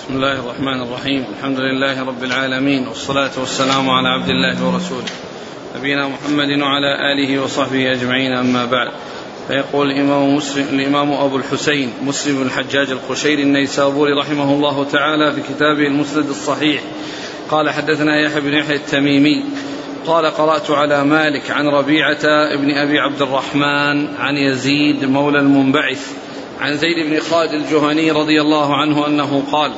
بسم الله الرحمن الرحيم. الحمد لله رب العالمين والصلاة والسلام على عبد الله ورسوله. نبينا محمد وعلى آله وصحبه أجمعين أما بعد. فيقول الإمام مسلم الإمام أبو الحسين مسلم بن الحجاج القشيري النيسابوري رحمه الله تعالى في كتابه المسند الصحيح. قال حدثنا يحيى بن يحيى التميمي. قال قرأت على مالك عن ربيعة ابن أبي عبد الرحمن عن يزيد مولى المنبعث عن زيد بن خالد الجهني رضي الله عنه أنه قال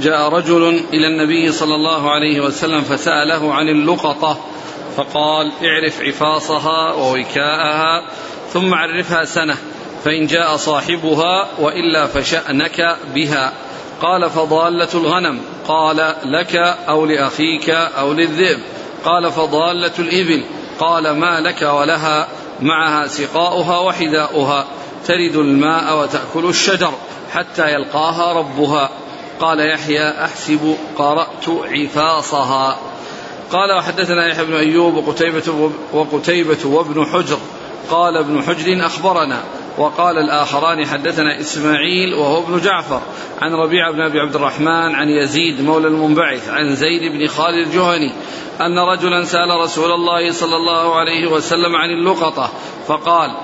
جاء رجل إلى النبي صلى الله عليه وسلم فسأله عن اللقطة فقال اعرف عفاصها ووكاءها ثم عرفها سنة فإن جاء صاحبها وإلا فشأنك بها. قال فضالة الغنم. قال لك أو لأخيك أو للذئب. قال فضالة الإبل. قال ما لك ولها معها سقاؤها وحذاؤها ترد الماء وتأكل الشجر حتى يلقاها ربها. قال يحيى أحسب قرأت عفاصها. قال وحدثنا يحيى بن أيوب وقتيبة, وقتيبة وابن حجر. قال ابن حجر أخبرنا. وقال الآخران حدثنا إسماعيل وهو ابن جعفر. عن ربيع بن أبي عبد الرحمن عن يزيد مولى المنبعث عن زيد بن خالد الجهني أن رجلا سأل رسول الله صلى الله عليه وسلم عن اللقطة فقال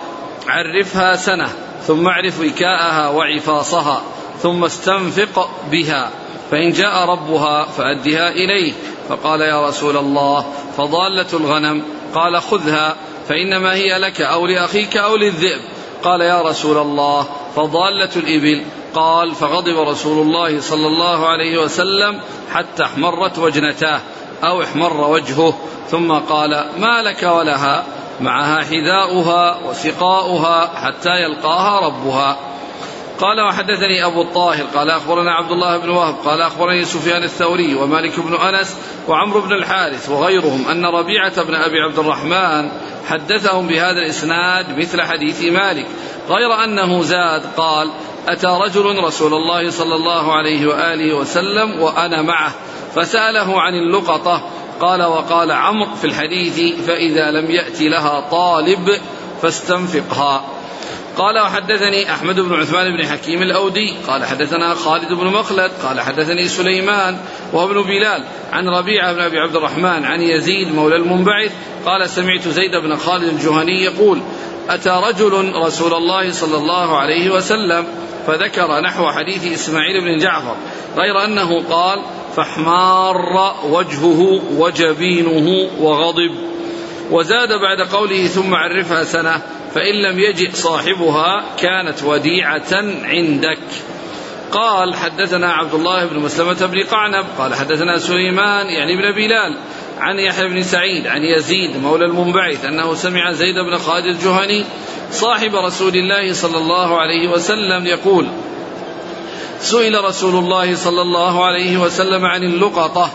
عرفها سنة ثم اعرف وكاءها وعفاصها. ثم استنفق بها فإن جاء ربها فأدها إليه. فقال يا رسول الله فضالة الغنم. قال خذها فإنما هي لك أو لأخيك أو للذئب. قال يا رسول الله فضالة الإبل. قال فغضب رسول الله صلى الله عليه وسلم حتى احمرت وجنتاه أو احمر وجهه. ثم قال ما لك ولها؟ معها حذاؤها وسقاؤها حتى يلقاها ربها. قال وحدثني أبو الطاهر قال أخبرنا عبد الله بن وهب قال أخبرني سفيان الثوري ومالك بن أنس وعمرو بن الحارث وغيرهم أن ربيعة بن أبي عبد الرحمن حدثهم بهذا الإسناد مثل حديث مالك غير أنه زاد قال أتى رجل رسول الله صلى الله عليه وآله وسلم وأنا معه فسأله عن اللقطة قال وقال عمرو في الحديث فإذا لم يأتي لها طالب فاستنفقها. قال وحدثني أحمد بن عثمان بن حكيم الأودي قال حدثنا خالد بن مخلد قال حدثني سليمان وابن بلال عن ربيعة بن أبي عبد الرحمن عن يزيد مولى المنبعث قال سمعت زيد بن خالد الجهني يقول أتى رجل رسول الله صلى الله عليه وسلم فذكر نحو حديث إسماعيل بن جعفر غير أنه قال فاحمار وجهه وجبينه وغضب. وزاد بعد قوله ثم عرفها سنة فإن لم يجئ صاحبها كانت وديعة عندك. قال حدثنا عبد الله بن مسلمة بن قعنب قال حدثنا سليمان يعني بن بلال عن يحيى بن سعيد عن يزيد مولى المنبعث أنه سمع زيد بن خالد الجهني صاحب رسول الله صلى الله عليه وسلم يقول سئل رسول الله صلى الله عليه وسلم عن اللقطة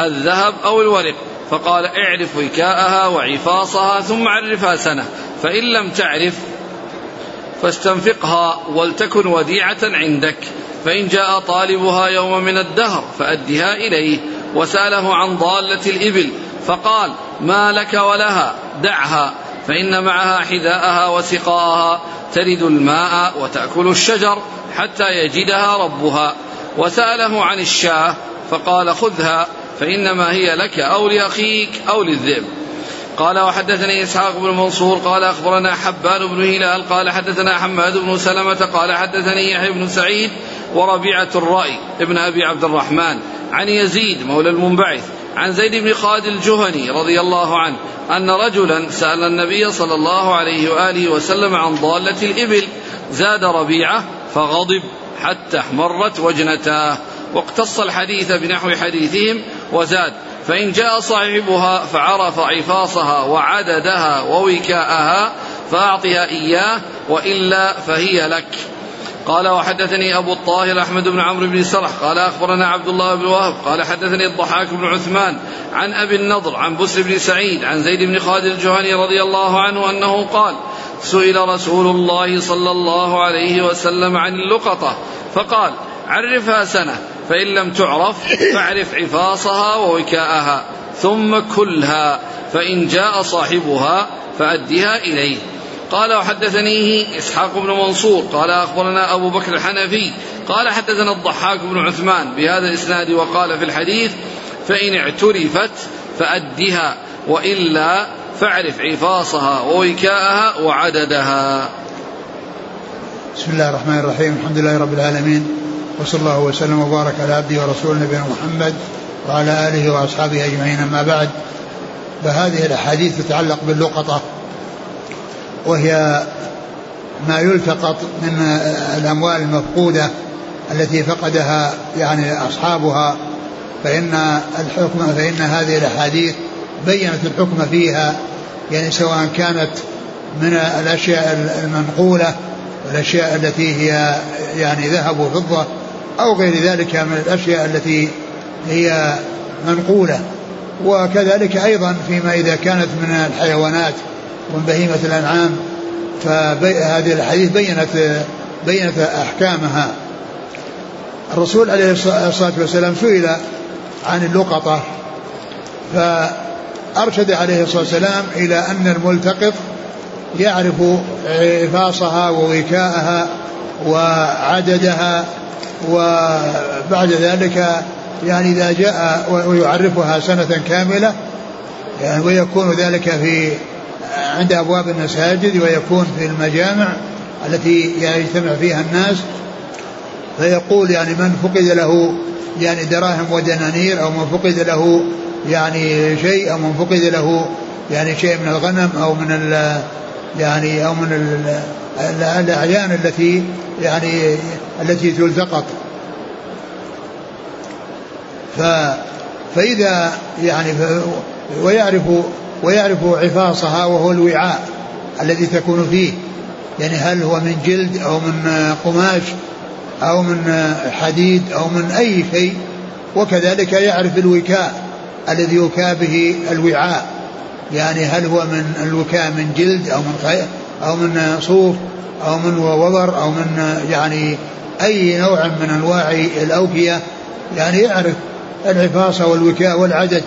الذهب أو الورق؟ فقال اعرف وكاءها وعفاصها ثم عرفها سنة فإن لم تعرف فاستنفقها ولتكن وديعة عندك فإن جاء طالبها يوم من الدهر فأدها إليه وسأله عن ضالة الإبل فقال ما لك ولها دعها فإن معها حذاءها وسقاءها ترد الماء وتأكل الشجر حتى يجدها ربها وسأله عن الشاة فقال خذها فإنما هي لك أو لأخيك أو للذئب. قال وحدثني إسحاق بن منصور قال أخبرنا حبان بن هلال قال حدثنا حماد بن سلمة قال حدثني يحيى بن سعيد وربيعة الرأي ابن أبي عبد الرحمن عن يزيد مولى المنبعث عن زيد بن خالد الجهني رضي الله عنه أن رجلا سأل النبي صلى الله عليه وآله وسلم عن ضالة الإبل. زاد ربيعة فغضب حتى احمرت وجنتاه واقتص الحديث بنحو حديثهم وزاد. فإن جاء صاحبها فعرف عفاصها وعددها ووكاءها فأعطها إياه وإلا فهي لك. قال وحدثني أبو الطاهر أحمد بن عمرو بن سرح. قال أخبرنا عبد الله بن وهب. قال حدثني الضحاك بن عثمان عن أبي النضر عن بسر بن سعيد عن زيد بن خالد الجهني رضي الله عنه أنه قال سئل رسول الله صلى الله عليه وسلم عن اللقطة فقال عرفها سنة. فإن لم تعرف فاعرف عفاصها ووكاءها ثم كلها فإن جاء صاحبها فأدها إليه. قال وحدثنيه إسحاق بن منصور قال أخبرنا أبو بكر الحنفي قال حدثنا الضحاك بن عثمان بهذا الإسناد وقال في الحديث فإن اعترفت فأدها وإلا فاعرف عفاصها ووكاءها وعددها. بسم الله الرحمن الرحيم الحمد لله رب العالمين. وصلى الله وسلم وبارك على عبده ورسوله نبينا محمد وعلى آله وأصحابه أجمعين. أما بعد فهذه الأحاديث تتعلق باللقطة وهي ما يلتقط من الأموال المفقودة التي فقدها يعني أصحابها فإن الحكم فإن هذه الأحاديث بينت الحكم فيها يعني سواء كانت من الأشياء المنقولة والاشياء التي هي يعني ذهب وفضة أو غير ذلك من الأشياء التي هي منقولة. وكذلك أيضا فيما إذا كانت من الحيوانات ومن بهيمة الأنعام فهذه الحديث بينت بينت أحكامها. الرسول عليه الصلاة والسلام سئل عن اللقطة فأرشد عليه الصلاة والسلام إلى أن الملتقط يعرف عفاصها ووكاءها وعددها وبعد ذلك يعني إذا جاء ويعرفها سنة كاملة يعني ويكون ذلك في عند أبواب المساجد ويكون في المجامع التي يجتمع فيها الناس. فيقول يعني من فقد له يعني دراهم ودنانير أو من فقد له يعني شيء أو من فقد له يعني شيء من الغنم أو من يعني أو من الأعيان التي يعني التي تلتقط. ف فإذا يعني ويعرف ويعرف عفاصها وهو الوعاء الذي تكون فيه. يعني هل هو من جلد أو من قماش أو من حديد أو من أي شيء. وكذلك يعرف الوكاء الذي يكا به الوعاء. يعني هل هو من الوكاء من جلد أو من خير أو من صوف أو من وبر أو من يعني أي نوع من أنواع الأوكية يعني يعرف العفاصة والوكاء والعدد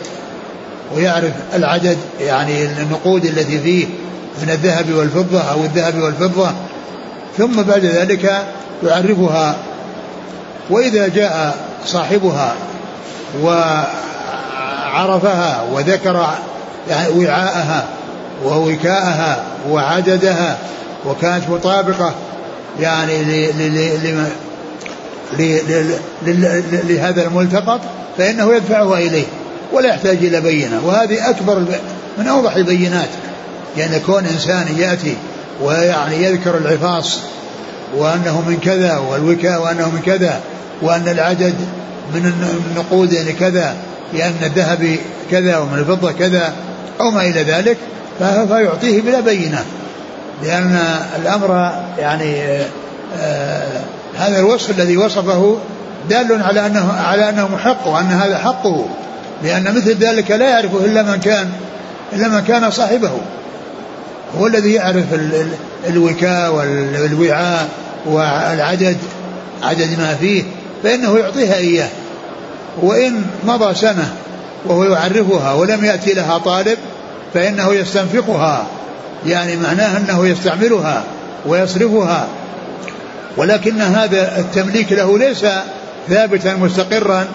ويعرف العدد يعني النقود التي فيه من الذهب والفضة أو الذهب والفضة. ثم بعد ذلك يعرفها وإذا جاء صاحبها وعرفها وذكر يعني وعاءها ووكاءها وعددها وكانت مطابقة يعني لهذا الملتقط فإنه يدفعها إليه ولا يحتاج إلى بينة. وهذه أكبر من أوضح البينات يعني كون إنسان يأتي ويعني يذكر العفاص وأنه من كذا والوكاء وأنه من كذا وأن العدد من النقود يعني كذا لأن الذهب كذا ومن الفضة كذا أو ما إلى ذلك. فيعطيه بلا بينة لأن الأمر يعني آه هذا الوصف الذي وصفه دال على أنه على أنه محق وأن هذا حقه. لأن مثل ذلك لا يعرفه إلا من كان إلا من كان صاحبه. هو الذي يعرف الوكاء والوعاء والعدد عدد ما فيه فإنه يعطيها إياه. وإن مضى سنة وهو يعرفها ولم يأتي لها طالب فإنه يستنفقها يعني معناه أنه يستعملها ويصرفها. ولكن هذا التمليك له ليس ثابتا مستقرا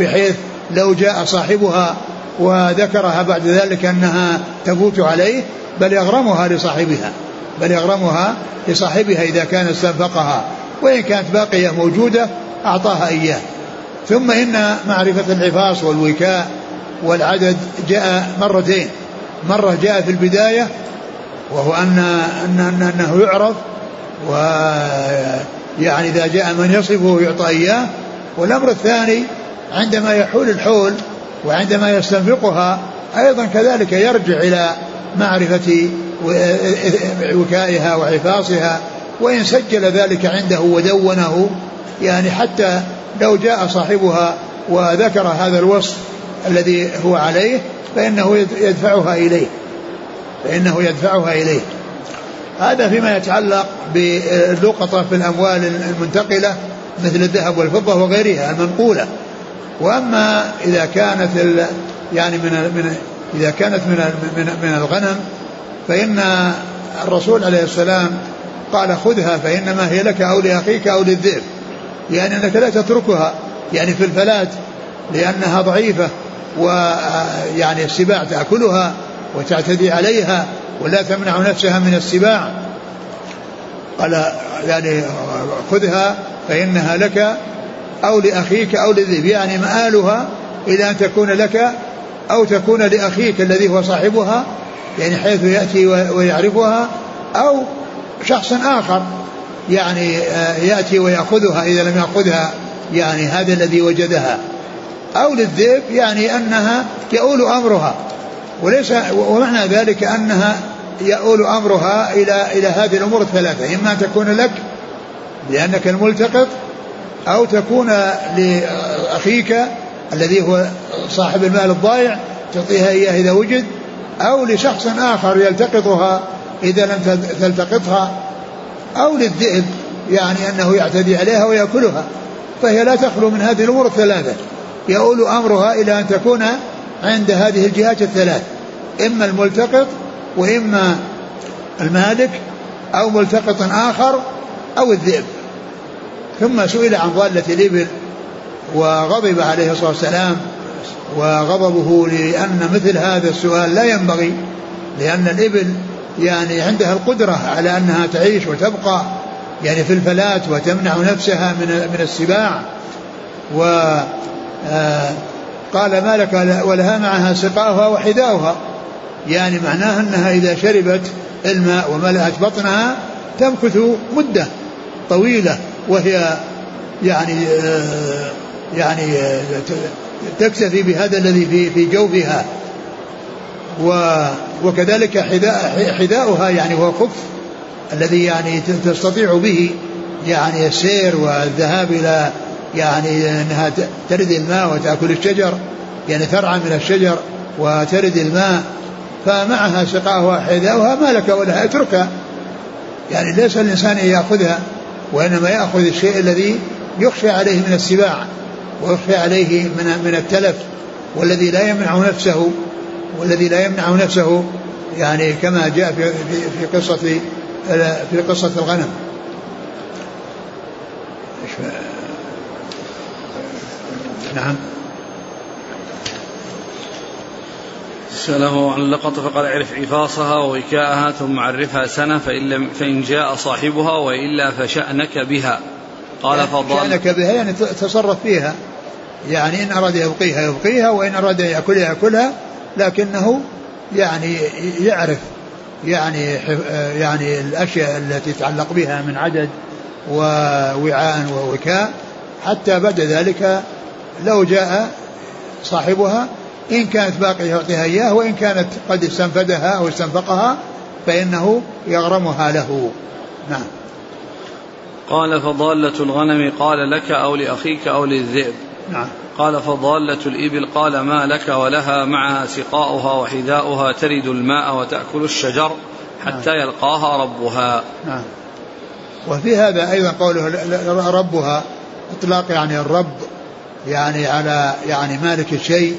بحيث لو جاء صاحبها وذكرها بعد ذلك أنها تفوت عليه بل يغرمها لصاحبها بل يغرمها لصاحبها إذا كان استنفقها. وإن كانت باقية موجودة أعطاها إياه. ثم إن معرفة العفاص والوكاء والعدد جاء مرتين. مرة جاء في البداية وهو أن, أن, أن أنه يعرف و يعني إذا جاء من يصفه يعطى إياه. والأمر الثاني عندما يحول الحول وعندما يستنفقها أيضا كذلك يرجع إلى معرفة وكائها وحفاظها وإن سجل ذلك عنده ودونه. يعني حتى لو جاء صاحبها وذكر هذا الوصف الذي هو عليه فإنه يدفعها إليه. فإنه يدفعها إليه. هذا فيما يتعلق باللقطة في الأموال المنتقلة مثل الذهب والفضة وغيرها المنقولة. وأما إذا كانت يعني من من إذا كانت من من من الغنم فإن الرسول عليه السلام قال خذها فإنما هي لك أو لأخيك أو للذئب. يعني أنك لا تتركها يعني في الفلاة لأنها ضعيفة. ويعني السباع تأكلها وتعتدي عليها ولا تمنع نفسها من السباع. قال يعني خذها فإنها لك أو لأخيك أو للذئب يعني مآلها إلى أن تكون لك أو تكون لأخيك الذي هو صاحبها يعني حيث يأتي ويعرفها أو شخص آخر يعني آه، يأتي ويأخذها إذا لم يأخذها يعني هذا الذي وجدها. أو للذئب يعني أنها يؤول أمرها. وليس ومعنى ذلك أنها يؤول أمرها إلى إلى هذه الأمور الثلاثة. إما أن تكون لك لأنك الملتقط أو تكون لأخيك الذي هو صاحب المال الضائع تعطيها إياه إذا وجد أو لشخص آخر يلتقطها إذا لم تلتقطها أو للذئب يعني أنه يعتدي عليها ويأكلها. فهي لا تخلو من هذه الأمور الثلاثة. يؤول أمرها إلى أن تكون عند هذه الجهات الثلاث إما الملتقط وإما المالك أو ملتقط آخر أو الذئب. ثم سئل عن ضالة الإبل وغضب عليه الصلاة والسلام وغضبه لأن مثل هذا السؤال لا ينبغي لأن الإبل يعني عندها القدرة على أنها تعيش وتبقى يعني في الفلاة وتمنع نفسها من من السباع و قال ما لك ولها معها سقاؤها وحذاؤها. يعني معناه أنها إذا شربت الماء وملأت بطنها تمكث مدة طويلة وهي يعني آه، يعني آه، تكتفي بهذا الذي في في جوفها. وكذلك حذاء حذاؤها يعني هو خف الذي يعني تستطيع به يعني السير والذهاب إلى يعني إنها ترد الماء وتأكل الشجر يعني ترعى من الشجر وترد الماء فمعها سقاؤها حذاؤها ما لك ولها اتركها. يعني ليس الإنسان أن يأخذها وإنما يأخذ الشيء الذي يخشى عليه من السباع ويخشى عليه من من التلف والذي لا يمنع نفسه والذي لا يمنع نفسه يعني كما جاء في في, في قصة في قصة الغنم. نعم. سأله عن اللقطة فقال اعرف عفاصها ووكاءها ثم عرفها سنة فإن, لم فإن جاء صاحبها وإلا فشأنك بها. قال يعني فضل شأنك بها يعني تصرف فيها. يعني إن أراد يبقيها يبقيها وإن أراد يأكلها يأكلها لكنه يعني يعرف يعني يعني الأشياء التي تتعلق بها من عدد ووعاء ووكاء حتى بعد ذلك لو جاء صاحبها إن كانت باقية يعطيها إياه وإن كانت قد استنفدها أو استنفقها فإنه يغرمها له. نعم. قال فضالة الغنم قال لك أو لأخيك أو للذئب. نعم. قال فضالة الإبل قال ما لك ولها معها سقاؤها وحذاؤها ترد الماء وتأكل الشجر حتى نعم. يلقاها ربها. نعم. وفي هذا أيضا قوله ربها إطلاق يعني الرب يعني على يعني مالك الشيء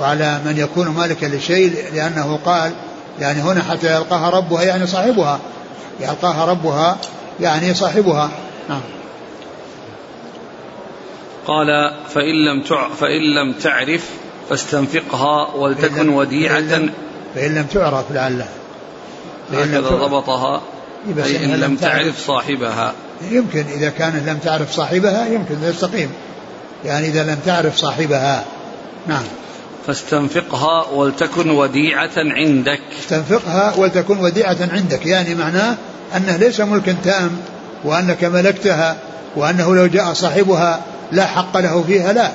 وعلى من يكون مالكا للشيء لأنه قال يعني هنا حتى يلقاها ربها يعني صاحبها. يلقاها ربها يعني صاحبها. نعم. قال فإن لم فإن لم تعرف فاستنفقها ولتكن وديعة. فإن لم تعرف لعله هكذا ضبطها. أي إن لم تعرف صاحبها. يمكن إذا كانت لم تعرف صاحبها يمكن يستقيم. يعني إذا لم تعرف صاحبها. نعم. فاستنفقها ولتكن وديعة عندك. استنفقها ولتكن وديعة عندك. يعني معناه أنه ليس ملكا تام وأنك ملكتها وأنه لو جاء صاحبها لا حق له فيها لا.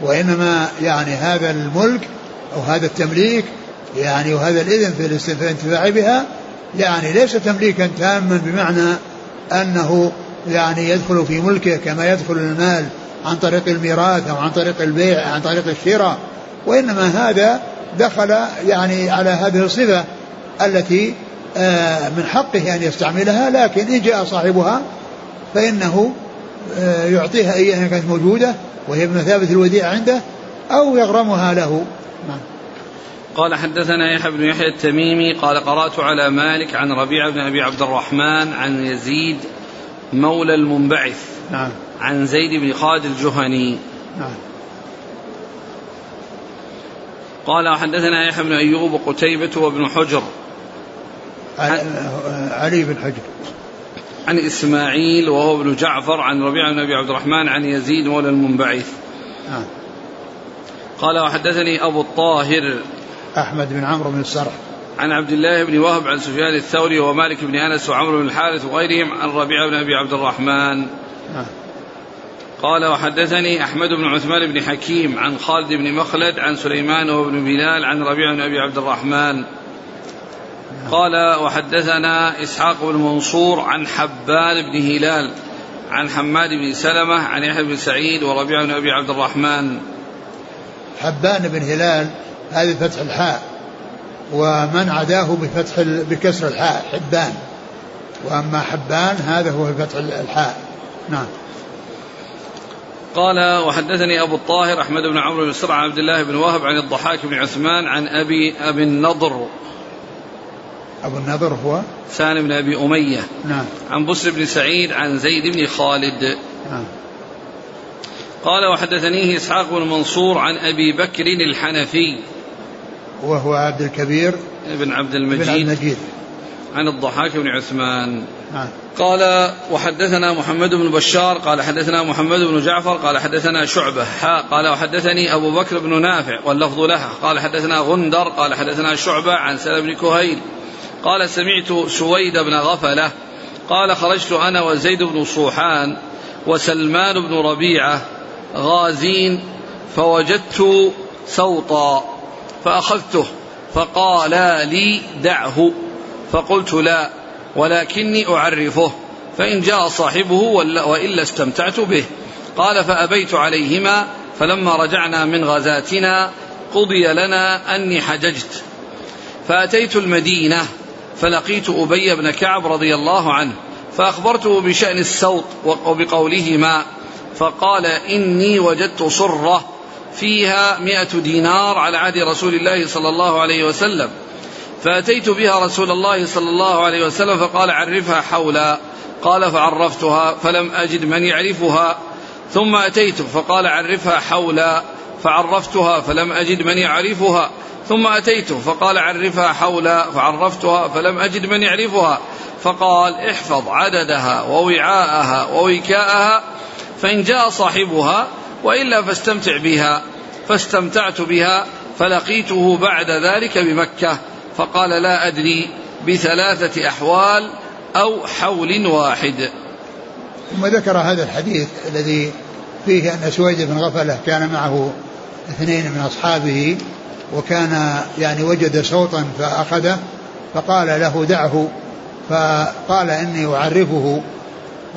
وإنما يعني هذا الملك أو هذا التمليك يعني وهذا الإذن في الانتفاع بها يعني ليس تمليكا تاما بمعنى أنه يعني يدخل في ملكه كما يدخل المال عن طريق الميراث أو عن طريق البيع عن طريق الشراء وإنما هذا دخل يعني على هذه الصفة التي آه، من حقه أن يستعملها لكن إن جاء صاحبها فإنه آه، يعطيها إياها كانت موجودة وهي بمثابة الوديعة عنده أو يغرمها له. نعم. قال حدثنا يحيى بن يحيى التميمي قال قرأت على مالك عن ربيع بن أبي عبد الرحمن عن يزيد مولى المنبعث. نعم. عن زيد بن خالد الجهني. نعم. قال وحدثنا يحيى بن أيوب وقتيبة وابن حجر. علي بن حجر. عن إسماعيل وهو ابن جعفر عن ربيعة بن أبي عبد الرحمن عن يزيد مولى المنبعث. نعم. قال وحدثني أبو الطاهر. أحمد بن عمرو بن السرح. عن عبد الله بن وهب عن سفيان الثوري ومالك بن أنس وعمرو بن الحارث وغيرهم عن ربيعة بن أبي عبد الرحمن. قال وحدثني أحمد بن عثمان بن حكيم عن خالد بن مخلد عن سليمان وابن بلال عن ربيع بن أبي عبد الرحمن. قال وحدثنا إسحاق بن منصور عن حبان بن هلال عن حماد بن سلمة عن يحيى بن سعيد وربيع بن أبي عبد الرحمن. حبان بن هلال هذه فتح الحاء ومن عداه بفتح بكسر الحاء حبان. وأما حبان هذا هو بفتح الحاء. نعم. قال وحدثني أبو الطاهر أحمد بن عمرو بن سرعه عبد الله بن وهب عن الضحاك بن عثمان عن أبي أبي النضر. أبو النضر هو؟ سالم بن أبي أمية. نعم. عن بسر بن سعيد عن زيد بن خالد. نعم. قال وحدثنيه إسحاق بن منصور عن أبي بكر الحنفي. وهو عبد الكبير بن عبد بن عبد المجيد. المجيد. عن الضحاك بن عثمان. قال وحدثنا محمد بن بشار قال حدثنا محمد بن جعفر قال حدثنا شعبة قال وحدثني أبو بكر بن نافع واللفظ له قال حدثنا غندر قال حدثنا شعبة عن سلم بن كهيل قال سمعت سويد بن غفلة قال خرجت أنا وزيد بن صوحان وسلمان بن ربيعة غازين فوجدت سوطا فأخذته فقال لي دعه فقلت لا ولكني أعرفه فإن جاء صاحبه وإلا استمتعت به. قال فأبيت عليهما فلما رجعنا من غزاتنا قضي لنا أني حججت. فأتيت المدينة فلقيت أبي بن كعب رضي الله عنه فأخبرته بشأن السوط وبقولهما فقال إني وجدت صرة فيها مئة دينار على عهد رسول الله صلى الله عليه وسلم. فأتيت بها رسول الله صلى الله عليه وسلم فقال عرفها حولا. قال فعرفتها فلم أجد من يعرفها. ثم أتيت فقال عرفها حولا. فعرفتها فلم أجد من يعرفها. ثم أتيت فقال عرفها حولا. فعرفتها فلم أجد من يعرفها. فقال احفظ عددها ووعاءها ووكاءها فإن جاء صاحبها وإلا فاستمتع بها. فاستمتعت بها فلقيته بعد ذلك بمكة. فقال لا أدري بثلاثة أحوال أو حول واحد. ثم ذكر هذا الحديث الذي فيه أن سويد بن غفلة كان معه اثنين من أصحابه وكان يعني وجد صوتا فأخذه فقال له دعه فقال إني أعرفه.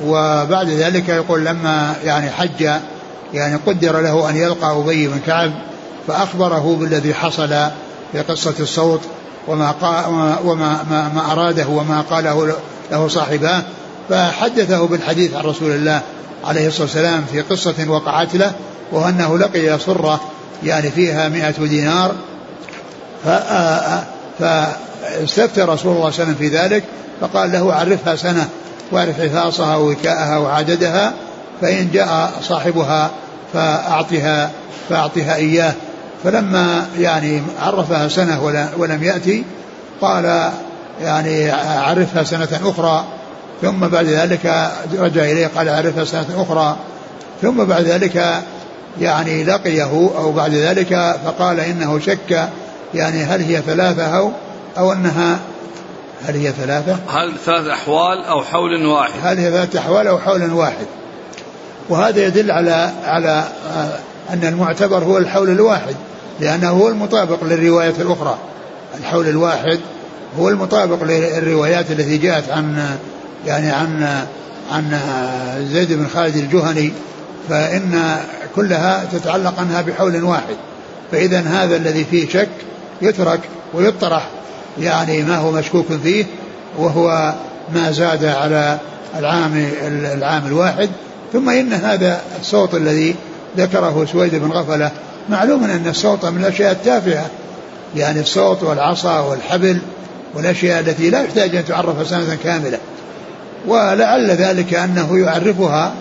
وبعد ذلك يقول لما يعني حج يعني قدر له أن يلقى أبي بن كعب فأخبره بالذي حصل في قصة الصوت وما وما ما, ما أراده وما قاله له صاحباه فحدثه بالحديث عن رسول الله عليه الصلاة والسلام في قصة وقعت له وأنه لقي صرة يعني فيها مئة دينار فاستفتى رسول الله صلى الله عليه وسلم في ذلك فقال له عرفها سنة واعرف حفاظها ووكاءها وعددها فإن جاء صاحبها فأعطها فأعطها إياه فلما يعني عرفها سنة ولم يأتي قال يعني عرفها سنة أخرى ثم بعد ذلك رجع إليه قال عرفها سنة أخرى ثم بعد ذلك يعني لقيه أو بعد ذلك فقال إنه شك يعني هل هي ثلاثة أو أو أنها هل هي ثلاثة؟ هل ثلاث أحوال أو حول واحد؟ هل هي ثلاثة أحوال أو حول واحد؟ وهذا يدل على على أن المعتبر هو الحول الواحد لأنه هو المطابق للرواية الأخرى. الحول الواحد هو المطابق للروايات التي جاءت عن يعني عن عن زيد بن خالد الجهني فإن كلها تتعلق عنها بحول واحد. فإذا هذا الذي فيه شك يترك ويطرح يعني ما هو مشكوك فيه وهو ما زاد على العام العام الواحد. ثم إن هذا الصوت الذي ذكره سويد بن غفلة معلوم أن الصوت من الأشياء التافهة يعني الصوت والعصا والحبل والأشياء التي لا يحتاج أن تعرف سنة كاملة. ولعل ذلك أنه يعرفها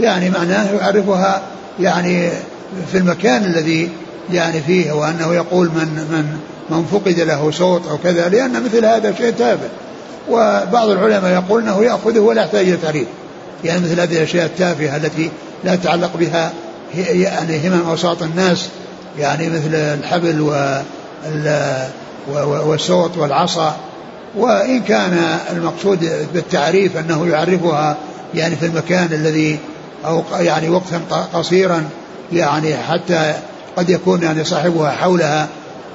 يعني معناه يعرفها يعني في المكان الذي يعني فيه وأنه يقول من من من فقد له صوت أو كذا لأن مثل هذا شيء تافه. وبعض العلماء يقول أنه يأخذه ولا يحتاج إلى تعريف. يعني مثل هذه الأشياء التافهة التي لا تتعلق بها يعني همم أوساط الناس يعني مثل الحبل والصوت والعصا. وإن كان المقصود بالتعريف أنه يعرفها يعني في المكان الذي أو يعني وقتا قصيرا يعني حتى قد يكون يعني صاحبها حولها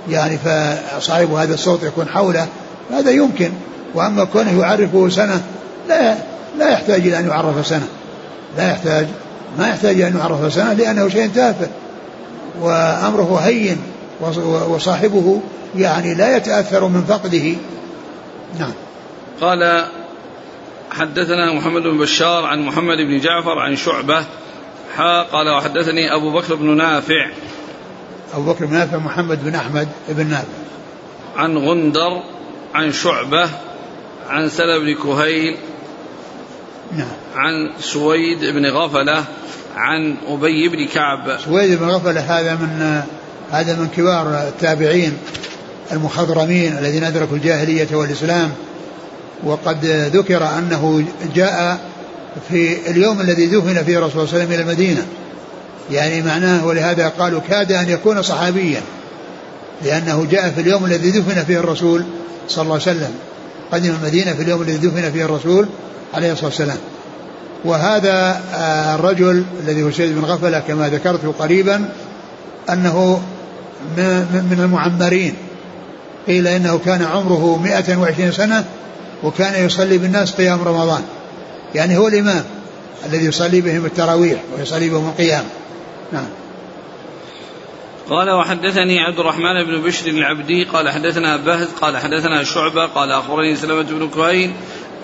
يعني فصاحب هذا الصوت يكون حوله هذا يمكن. وأما كونه يعرفه سنة لا لا يحتاج إلى أن يعرف سنة. لا يحتاج. ما يحتاج أن يعرف سنه لأنه شيء تافه. وأمره هين وصاحبه يعني لا يتأثر من فقده. نعم. قال حدثنا محمد بن بشار عن محمد بن جعفر عن شعبة. قال وحدثني أبو بكر بن نافع. أبو بكر بن نافع محمد بن أحمد بن نافع. عن غندر عن شعبة عن سلم بن كهيل نعم. عن سويد بن غفلة عن أبي بن كعب. سويد بن غفلة هذا من هذا من كبار التابعين المخضرمين الذين أدركوا الجاهلية والإسلام. وقد ذكر أنه جاء في اليوم الذي دفن فيه الرسول صلى الله عليه وسلم إلى المدينة. يعني معناه ولهذا قالوا كاد أن يكون صحابيا لأنه جاء في اليوم الذي دفن فيه الرسول صلى الله عليه وسلم. قدم المدينة في اليوم الذي دفن فيه الرسول عليه الصلاة والسلام. وهذا آه، الرجل الذي هو سيد بن غفلة كما ذكرت قريبا أنه من المعمرين. قيل إنه كان عمره 120 سنة وكان يصلي بالناس قيام رمضان. يعني هو الإمام الذي يصلي بهم التراويح ويصلي بهم القيام. نعم. قال وحدثني عبد الرحمن بن بشر العبدي قال حدثنا بهز قال حدثنا شعبة قال أخبرني سلمة بن كهين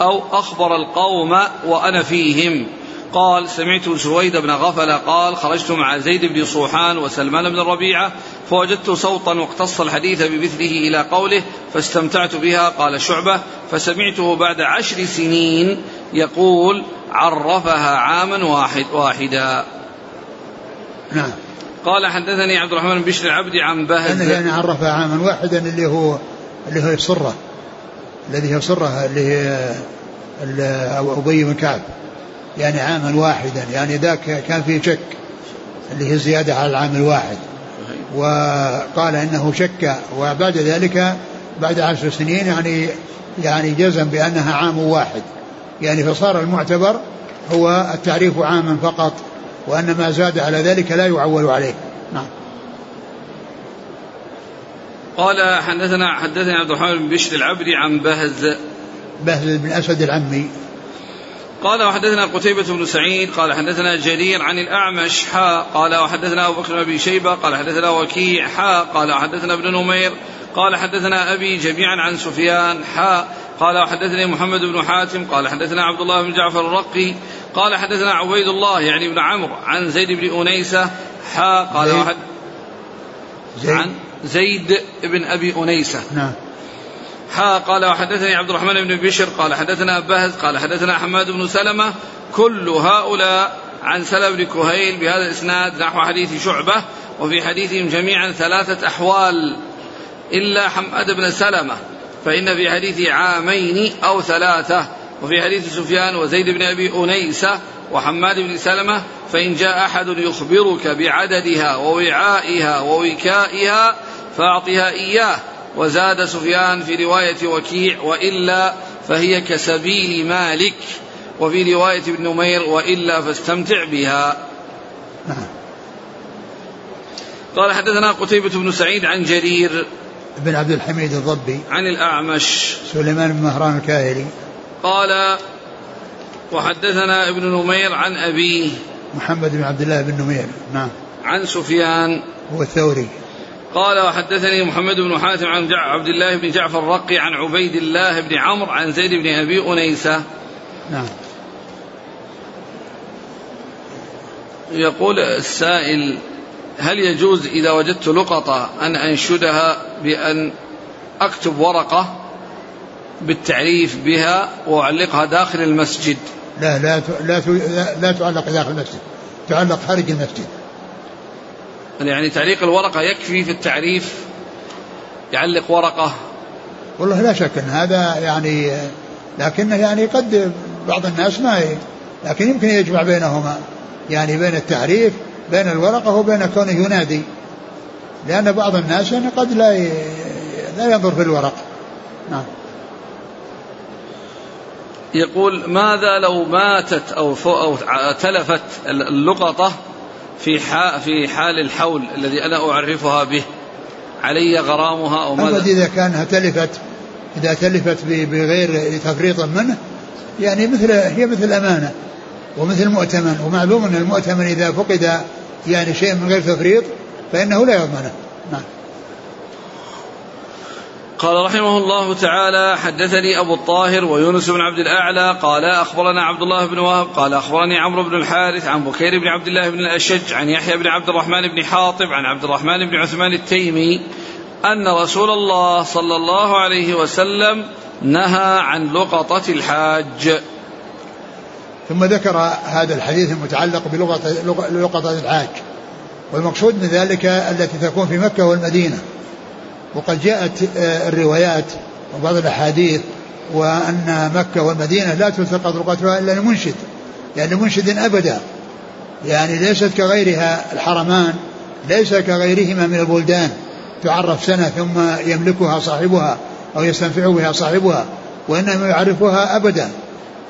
أو أخبر القوم وأنا فيهم. قال سمعت سويد بن غفل قال خرجت مع زيد بن صوحان وسلمان بن الربيعة فوجدت صوتا واقتص الحديث بمثله إلى قوله فاستمتعت بها قال شعبة فسمعته بعد عشر سنين يقول عرفها عاما واحد واحدا. نعم. قال حدثني عبد الرحمن بن بشر العبدي عن بهز. يعني عرفها عاما واحدا اللي هو اللي هو الصرة الذي هي صرة اللي هي أبي بن كعب. يعني عاما واحدا. يعني ذاك كان فيه شك. اللي هي زيادة على العام الواحد. وقال إنه شك. وبعد ذلك بعد عشر سنين يعني يعني جزم بأنها عام واحد. يعني فصار المعتبر هو التعريف عاما فقط. وأن ما زاد على ذلك لا يعول عليه. نعم. قال حدثنا حدثنا عبد الرحمن بن بشر العبدي عن بهز. بهز بن أسد العمي. قال وحدثنا قتيبة بن سعيد قال حدثنا جرير عن الأعمش حا قال وحدثنا أبو بكر بن أبي شيبة قال حدثنا وكيع حا قال وحدثنا ابن نمير قال حدثنا أبي جميعا عن سفيان حا قال وحدثني محمد بن حاتم قال حدثنا عبد الله بن جعفر الرقي قال حدثنا عبيد الله يعني بن عمرو عن زيد بن أنيسة حا قال زيد. وحد زيد. عن زيد بن أبي أنيسة. نعم. حا قال وحدثني عبد الرحمن بن بشر قال حدثنا بهز قال حدثنا حماد بن سلمة. كل هؤلاء عن سلم بن كهيل بهذا الإسناد نحو حديث شعبة وفي حديثهم جميعا ثلاثة أحوال إلا حماد بن سلمة فإن في حديث عامين أو ثلاثة. وفي حديث سفيان وزيد بن أبي أنيسة وحماد بن سلمة فإن جاء أحد يخبرك بعددها ووعائها ووكائها فأعطها إياه وزاد سفيان في رواية وكيع وإلا فهي كسبيل مالك وفي رواية ابن نمير وإلا فاستمتع بها. قال حدثنا قتيبة بن سعيد عن جرير بن عبد الحميد الضبي عن الأعمش سليمان بن مهران الكاهلي قال وحدثنا ابن نمير عن أبيه محمد بن عبد الله بن نمير. نعم. عن سفيان. هو الثوري. قال وحدثني محمد بن حاتم عن عبد الله بن جعفر الرقي عن عبيد الله بن عمرو عن زيد بن أبي أنيسة. نعم. يقول السائل هل يجوز إذا وجدت لقطة أن أنشدها بأن أكتب ورقة؟ بالتعريف بها وأعلقها داخل المسجد. لا لا لا لا تعلق داخل المسجد. تعلق خارج المسجد. يعني تعليق الورقة يكفي في التعريف يعلق ورقة. والله لا شك إن هذا يعني لكنه يعني قد بعض الناس ما لكن يمكن يجمع بينهما. يعني بين التعريف بين الورقة وبين كونه ينادي. لأن بعض الناس يعني قد لا لا ينظر في الورق. نعم. يقول ماذا لو ماتت أو أو تلفت اللقطة في في حال الحول الذي أنا أعرفها به؟ علي غرامها أو ماذا؟ إذا كانها تلفت إذا تلفت بغير تفريط منه يعني مثل هي مثل الأمانة ومثل المؤتمن ومعلوم أن المؤتمن إذا فقد يعني شيء من غير تفريط فإنه لا يضمنه. نعم. قال رحمه الله تعالى حدثني أبو الطاهر ويونس بن عبد الأعلى قال أخبرنا عبد الله بن وهب قال أخبرني عمرو بن الحارث عن بكير بن عبد الله بن الأشج عن يحيى بن عبد الرحمن بن حاطب عن عبد الرحمن بن عثمان التيمي أن رسول الله صلى الله عليه وسلم نهى عن لقطة الحاج. ثم ذكر هذا الحديث المتعلق بلغة لقطة الحاج والمقصود من ذلك التي تكون في مكة والمدينة. وقد جاءت آه، الروايات وبعض الأحاديث وأن مكة والمدينة لا تلتقط لقطتها إلا لمنشد يعني لمنشد أبدا يعني ليست كغيرها الحرمان ليس كغيرهما من البلدان تعرف سنة ثم يملكها صاحبها أو يستنفع بها صاحبها وإنما يعرفها أبدا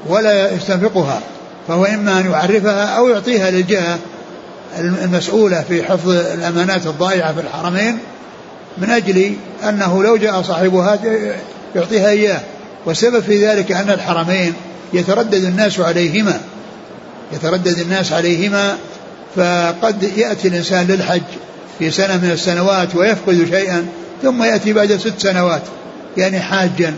ولا يستنفقها فهو إما أن يعرفها أو يعطيها للجهة المسؤولة في حفظ الأمانات الضائعة في الحرمين من أجل أنه لو جاء صاحبها يعطيها إياه. والسبب في ذلك أن الحرمين يتردد الناس عليهما. يتردد الناس عليهما فقد يأتي الإنسان للحج في سنة من السنوات ويفقد شيئا ثم يأتي بعد ست سنوات يعني حاجا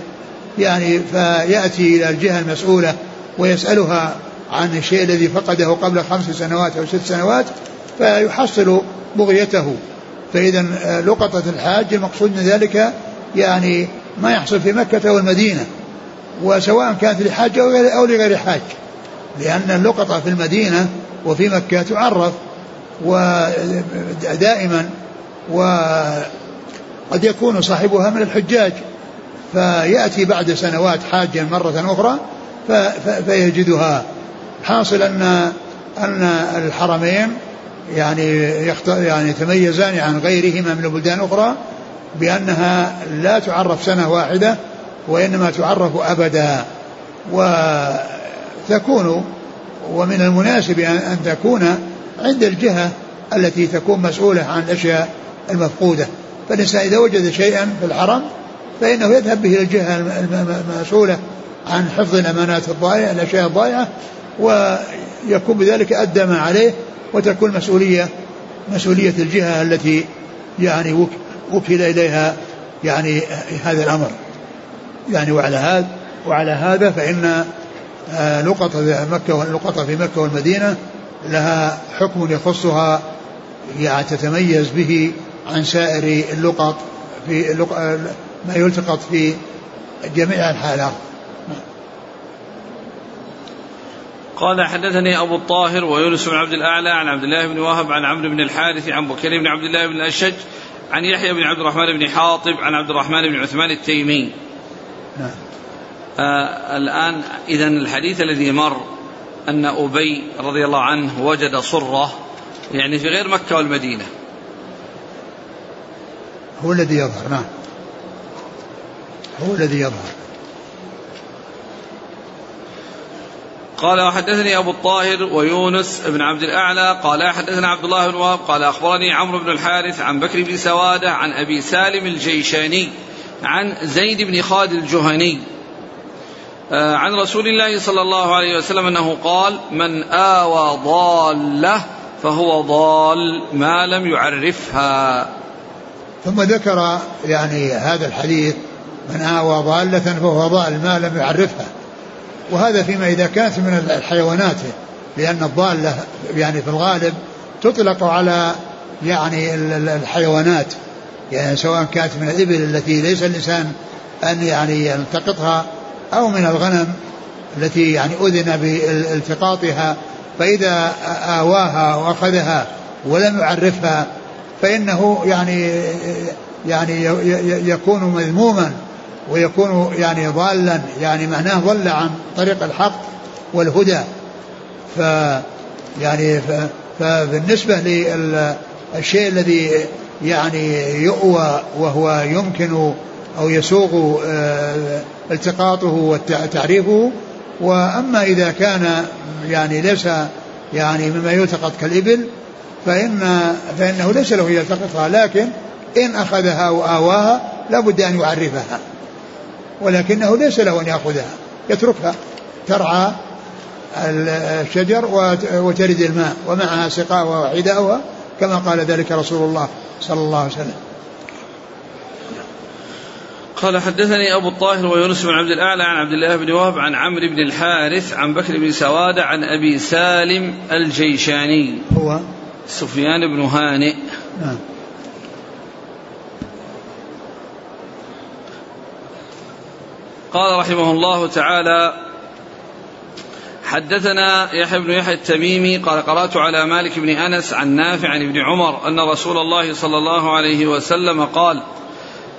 يعني فيأتي إلى الجهة المسؤولة ويسألها عن الشيء الذي فقده قبل خمس سنوات أو ست سنوات فيحصل بغيته. فإذا لقطة الحاج المقصود من ذلك يعني ما يحصل في مكة والمدينة وسواء كانت لحاج أو لغير حاج لأن اللقطة في المدينة وفي مكة تعرف ودائما وقد يكون صاحبها من الحجاج فيأتي بعد سنوات حاجا مرة أخرى فيجدها. حاصل أن أن الحرمين يعني يعني يتميزان عن غيرهما من البلدان الأخرى بأنها لا تعرف سنة واحدة وإنما تعرف أبدا وتكون ومن المناسب أن تكون عند الجهة التي تكون مسؤولة عن الأشياء المفقودة. فالإنسان إذا وجد شيئا في الحرم فإنه يذهب به إلى الجهة المسؤولة عن حفظ الأمانات الضائعة الأشياء الضائعة ويكون بذلك أدى ما عليه وتكون مسؤولية مسؤولية الجهة التي يعني وكل إليها يعني هذا الأمر. يعني وعلى هذا وعلى هذا فإن آه، لقطة مكة اللقطة في مكة والمدينة لها حكم يخصها يعني تتميز به عن سائر اللقط في ما يلتقط في جميع الحالات قال حدثني أبو الطاهر ويونس بن عبد الأعلى عن عبد الله بن وهب عن عمرو بن الحارث عن بكير بن عبد الله بن الأشج عن يحيى بن عبد الرحمن بن حاطب عن عبد الرحمن بن عثمان التيمي. نعم. آه الآن إذا الحديث الذي مر أن أبي رضي الله عنه وجد صرة يعني في غير مكة والمدينة. هو الذي يظهر نعم. هو الذي يظهر. قال وحدثني أبو الطاهر ويونس بن عبد الأعلى قال حدثنا عبد الله بن وهب قال أخبرني عمرو بن الحارث عن بكر بن سوادة عن أبي سالم الجيشاني عن زيد بن خالد الجهني. آه، عن رسول الله صلى الله عليه وسلم أنه قال من آوى ضالة فهو ضال ما لم يعرفها. ثم ذكر يعني هذا الحديث من آوى ضالة فهو ضال ما لم يعرفها. وهذا فيما إذا كانت من الحيوانات لأن الضالة يعني في الغالب تطلق على يعني الحيوانات يعني سواء كانت من الإبل التي ليس الإنسان أن يعني يلتقطها أو من الغنم التي يعني أذن بالتقاطها فإذا آواها وأخذها ولم يعرفها فإنه يعني يعني يكون مذموما. ويكون يعني ضالا يعني معناه ضل عن طريق الحق والهدى. ف يعني فبالنسبة للشيء الذي يعني يؤوى وهو يمكن أو يسوغ آه، التقاطه وتعريفه وأما إذا كان يعني ليس يعني مما يلتقط كالإبل فإن فإنه ليس له يلتقطها لكن إن أخذها وآواها لابد أن يعرفها. ولكنه ليس له أن يأخذها. يتركها. ترعى الشجر وترد الماء ومعها سقاؤها وحداؤها كما قال ذلك رسول الله صلى الله عليه وسلم. قال حدثني أبو الطاهر ويونس بن عبد الأعلى عن عبد الله بن وهب عن عمرو بن الحارث عن بكر بن سوادة عن أبي سالم الجيشاني. هو سفيان بن هانئ. نعم. قال رحمه الله تعالى حدثنا يحيى بن يحيى التميمي قال قرأت على مالك بن أنس عن نافع عن ابن عمر أن رسول الله صلى الله عليه وسلم قال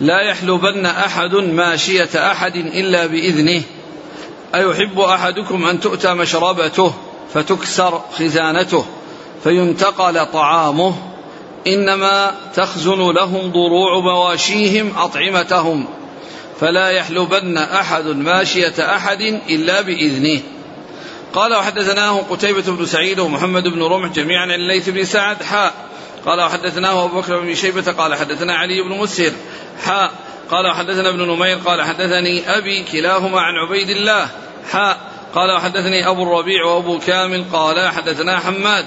لا يحلبن أحد ماشية أحد إلا بإذنه أيحب أحدكم أن تؤتى مشربته فتكسر خزانته فينتقل طعامه إنما تخزن لهم ضروع مواشيهم أطعمتهم. فلا يحلبن أحد ماشية أحد إلا بإذنه. قال وحدثناه قتيبة بن سعيد ومحمد بن رمح جميعا عن الليث بن سعد حاء. قال وحدثناه أبو بكر بن شيبة قال حدثنا علي بن مسهر حاء. قال وحدثنا ابن نمير قال حدثني أبي كلاهما عن عبيد الله حاء. قال وحدثني أبو الربيع وأبو كامل قال حدثنا حماد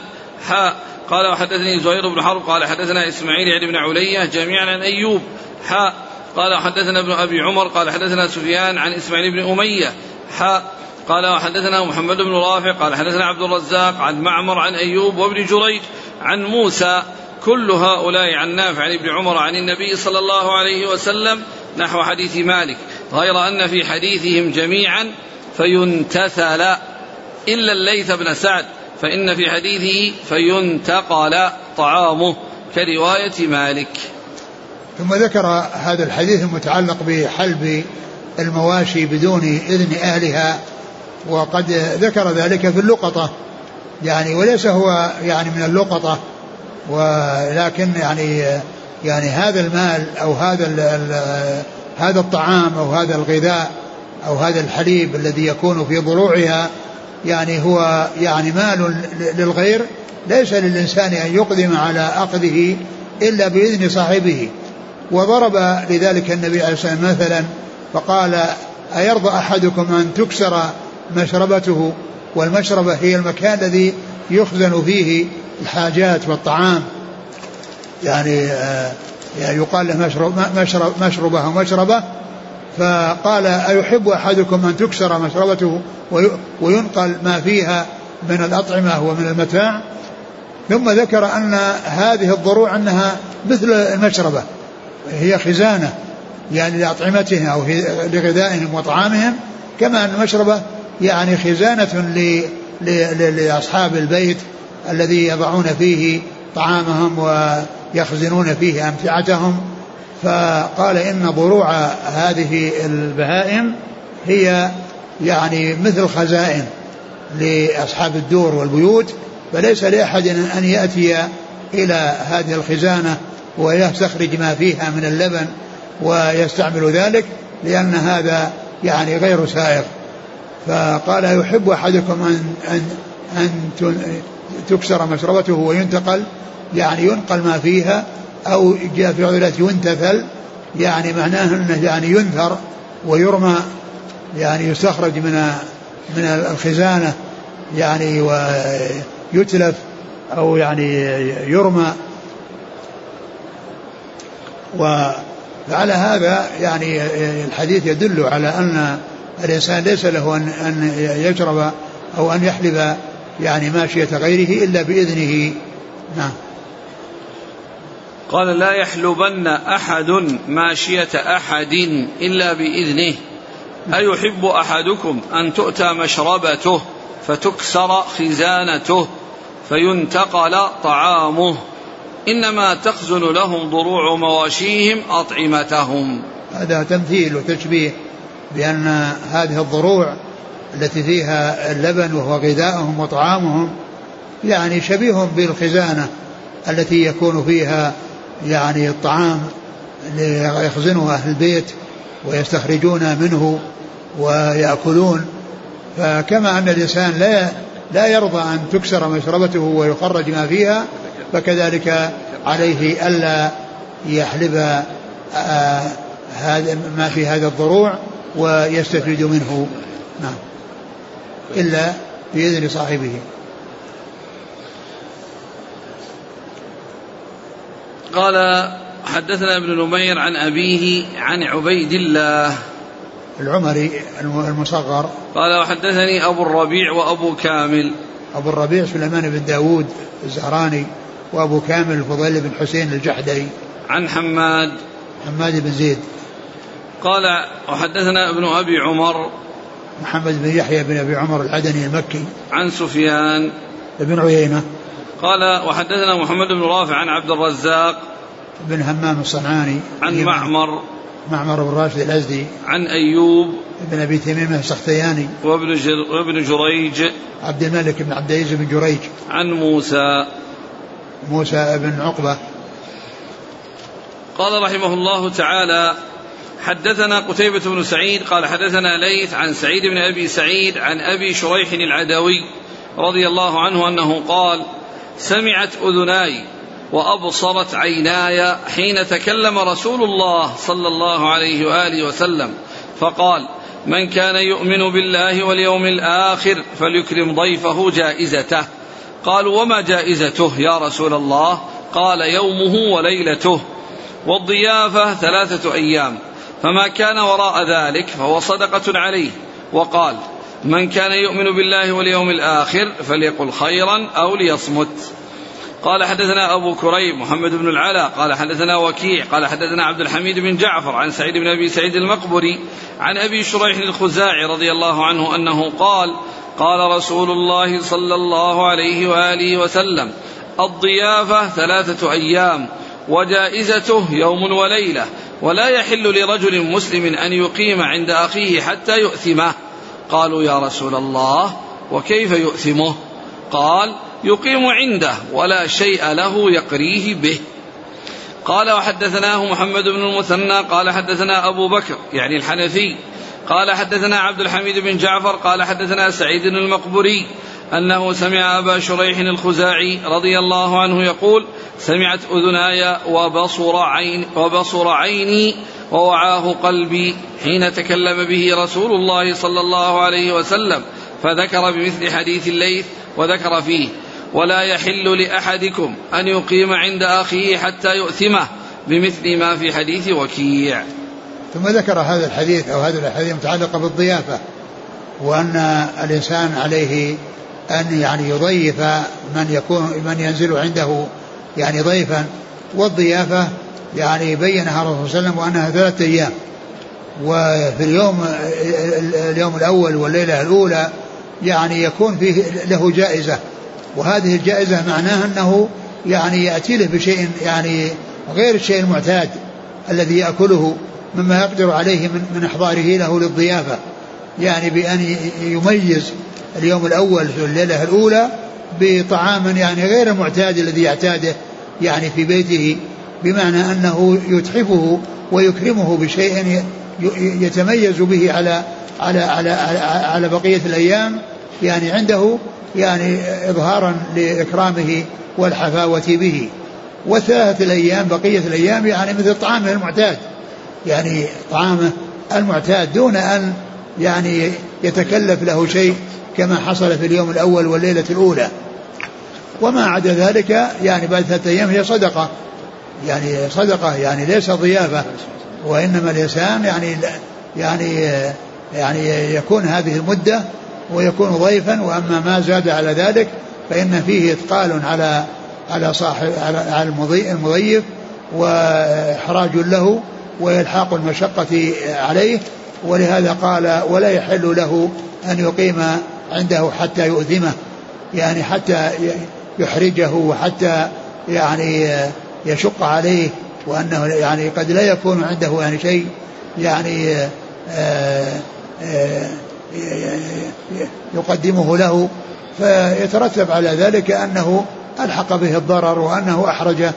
حاء. قال وحدثني زهير بن حرب قال حدثنا إسماعيل يعني بن علية جميعا عن أيوب حاء. قال حدثنا ابن أبي عمر قال حدثنا سفيان عن إسماعيل بن أمية حاء قال وحدثنا محمد بن رافع قال حدثنا عبد الرزاق عن معمر عن أيوب وابن جريج عن موسى كل هؤلاء عن نافع عن ابن عمر عن النبي صلى الله عليه وسلم نحو حديث مالك غير أن في حديثهم جميعا فينتثل إلا الليث بن سعد فإن في حديثه فينتقل طعامه كرواية مالك. ثم ذكر هذا الحديث المتعلق بحلب المواشي بدون إذن أهلها وقد ذكر ذلك في اللقطة. يعني وليس هو يعني من اللقطة ولكن يعني يعني هذا المال أو هذا هذا الطعام أو هذا الغذاء أو هذا الحليب الذي يكون في ضلوعها يعني هو يعني مال للغير ليس للإنسان أن يقدم على أخذه إلا بإذن صاحبه. وضرب لذلك النبي عليه الصلاة والسلام مثلا فقال أيرضى أحدكم أن تكسر مشربته؟ والمشربة هي المكان الذي يخزن فيه الحاجات والطعام. يعني, آه يعني يقال له مشرب مشرب مشربة ومشربة فقال أيحب أحدكم أن تكسر مشربته؟ وينقل ما فيها من الأطعمة ومن المتاع. ثم ذكر أن هذه الضروع أنها مثل المشربة. هي خزانة يعني لأطعمتهم أو لغذائهم وطعامهم كما أن المشربة يعني خزانة لأصحاب البيت الذي يضعون فيه طعامهم ويخزنون فيه أمتعتهم. فقال إن ضروع هذه البهائم هي يعني مثل خزائن لأصحاب الدور والبيوت فليس لأحد أن يأتي إلى هذه الخزانة ويستخرج ما فيها من اللبن ويستعمل ذلك لأن هذا يعني غير سائغ. فقال يحب أحدكم أن أن أن تكسر مشربته وينتقل؟ يعني ينقل ما فيها أو جاء في عضلات ينتثل يعني معناه أنه يعني ينثر ويرمى يعني يستخرج من من الخزانة يعني ويتلف أو يعني يرمى. وعلى هذا يعني الحديث يدل على أن الإنسان ليس له أن أن يشرب أو أن يحلب يعني ماشية غيره إلا بإذنه. نعم. قال لا يحلبن أحد ماشية أحد إلا بإذنه. أيحب أحدكم أن تؤتى مشربته فتكسر خزانته فينتقل طعامه؟ إنما تخزن لهم ضروع مواشيهم أطعمتهم. هذا تمثيل وتشبيه بأن هذه الضروع التي فيها اللبن وهو غذاؤهم وطعامهم يعني شبيه بالخزانة التي يكون فيها يعني الطعام يخزنه أهل البيت ويستخرجون منه ويأكلون. فكما أن الإنسان لا لا يرضى أن تكسر مشربته ويخرج ما فيها فكذلك عليه ألا يحلب آه، هذا ما في هذا الضروع ويستفيد منه. نعم. إلا بإذن صاحبه. قال حدثنا ابن نمير عن أبيه عن عبيد الله. العمري المصغر. قال وحدثني أبو الربيع وأبو كامل. أبو الربيع سليمان بن داود الزهراني. وأبو كامل الفضيل بن حسين الجحدري. عن حماد. حماد بن زيد. قال وحدثنا ابن أبي عمر. محمد بن يحيى بن أبي عمر العدني المكي. عن سفيان. بن عيينة. قال وحدثنا محمد بن رافع عن عبد الرزاق. بن همام الصنعاني. عن معمر. معمر بن راشد الأزدي. عن أيوب. بن أبي تميم السختياني. وابن وابن جريج. عبد الملك بن عبد العزيز بن جريج. عن موسى. موسى بن عقبة. قال رحمه الله تعالى حدثنا قتيبة بن سعيد قال حدثنا ليث عن سعيد بن أبي سعيد عن أبي شريح العدوي رضي الله عنه أنه قال سمعت أذناي وأبصرت عيناي حين تكلم رسول الله صلى الله عليه وآله وسلم فقال من كان يؤمن بالله واليوم الآخر فليكرم ضيفه جائزته. قالوا وما جائزته يا رسول الله؟ قال يومه وليلته والضيافة ثلاثة أيام فما كان وراء ذلك فهو صدقة عليه. وقال من كان يؤمن بالله واليوم الآخر فليقل خيرا أو ليصمت. قال حدثنا أبو كريب محمد بن العلاء قال حدثنا وكيع قال حدثنا عبد الحميد بن جعفر عن سعيد بن أبي سعيد المقبري عن أبي شريح الخزاعي رضي الله عنه أنه قال قال رسول الله صلى الله عليه وآله وسلم الضيافة ثلاثة أيام وجائزته يوم وليلة ولا يحل لرجل مسلم أن يقيم عند أخيه حتى يؤثمه. قالوا يا رسول الله وكيف يؤثمه؟ قال يقيم عنده ولا شيء له يقريه به. قال وحدثناه محمد بن المثنى قال حدثنا أبو بكر يعني الحنفي قال حدثنا عبد الحميد بن جعفر قال حدثنا سعيد المقبري أنه سمع أبا شريح الخزاعي رضي الله عنه يقول سمعت أذناي وبصر, عين وبصر عيني ووعاه قلبي حين تكلم به رسول الله صلى الله عليه وسلم فذكر بمثل حديث الليث وذكر فيه ولا يحل لأحدكم أن يقيم عند أخيه حتى يؤثمه بمثل ما في حديث وكيع. ثم ذكر هذا الحديث أو هذه الحديث متعلقة بالضيافة وأن الإنسان عليه أن يعني يضيف من يكون من ينزل عنده يعني ضيفا. والضيافة يعني بينها الرسول صلى الله عليه وسلم وأنها ثلاثة أيام. وفي اليوم اليوم الأول والليلة الأولى يعني يكون فيه له جائزة. وهذه الجائزة معناها أنه يعني يأتي له بشيء يعني غير الشيء المعتاد الذي يأكله. مما يقدر عليه من, من إحضاره له للضيافة. يعني بأن يميز اليوم الأول في الليلة الأولى بطعام يعني غير المعتاد الذي يعتاده يعني في بيته بمعنى أنه يتحفه ويكرمه بشيء يتميز به على على على على بقية الأيام يعني عنده يعني إظهارا لإكرامه والحفاوة به. وثلاثة الأيام بقية الأيام يعني مثل طعامه المعتاد. يعني طعامه المعتاد دون أن يعني يتكلف له شيء كما حصل في اليوم الأول والليلة الأولى. وما عدا ذلك يعني بعد ثلاثة أيام هي صدقة. يعني صدقة يعني ليس ضيافة. وإنما الإنسان يعني يعني يعني يكون هذه المدة ويكون ضيفا. وأما ما زاد على ذلك فإن فيه إثقال على على صاحب على المضيف وإحراج له والحاق المشقة عليه ولهذا قال ولا يحل له أن يقيم عنده حتى يؤذمه. يعني حتى يحرجه وحتى يعني يشق عليه وأنه يعني قد لا يكون عنده يعني شيء يعني آه، آه، يقدمه له. فيترتب على ذلك أنه ألحق به الضرر وأنه أحرجه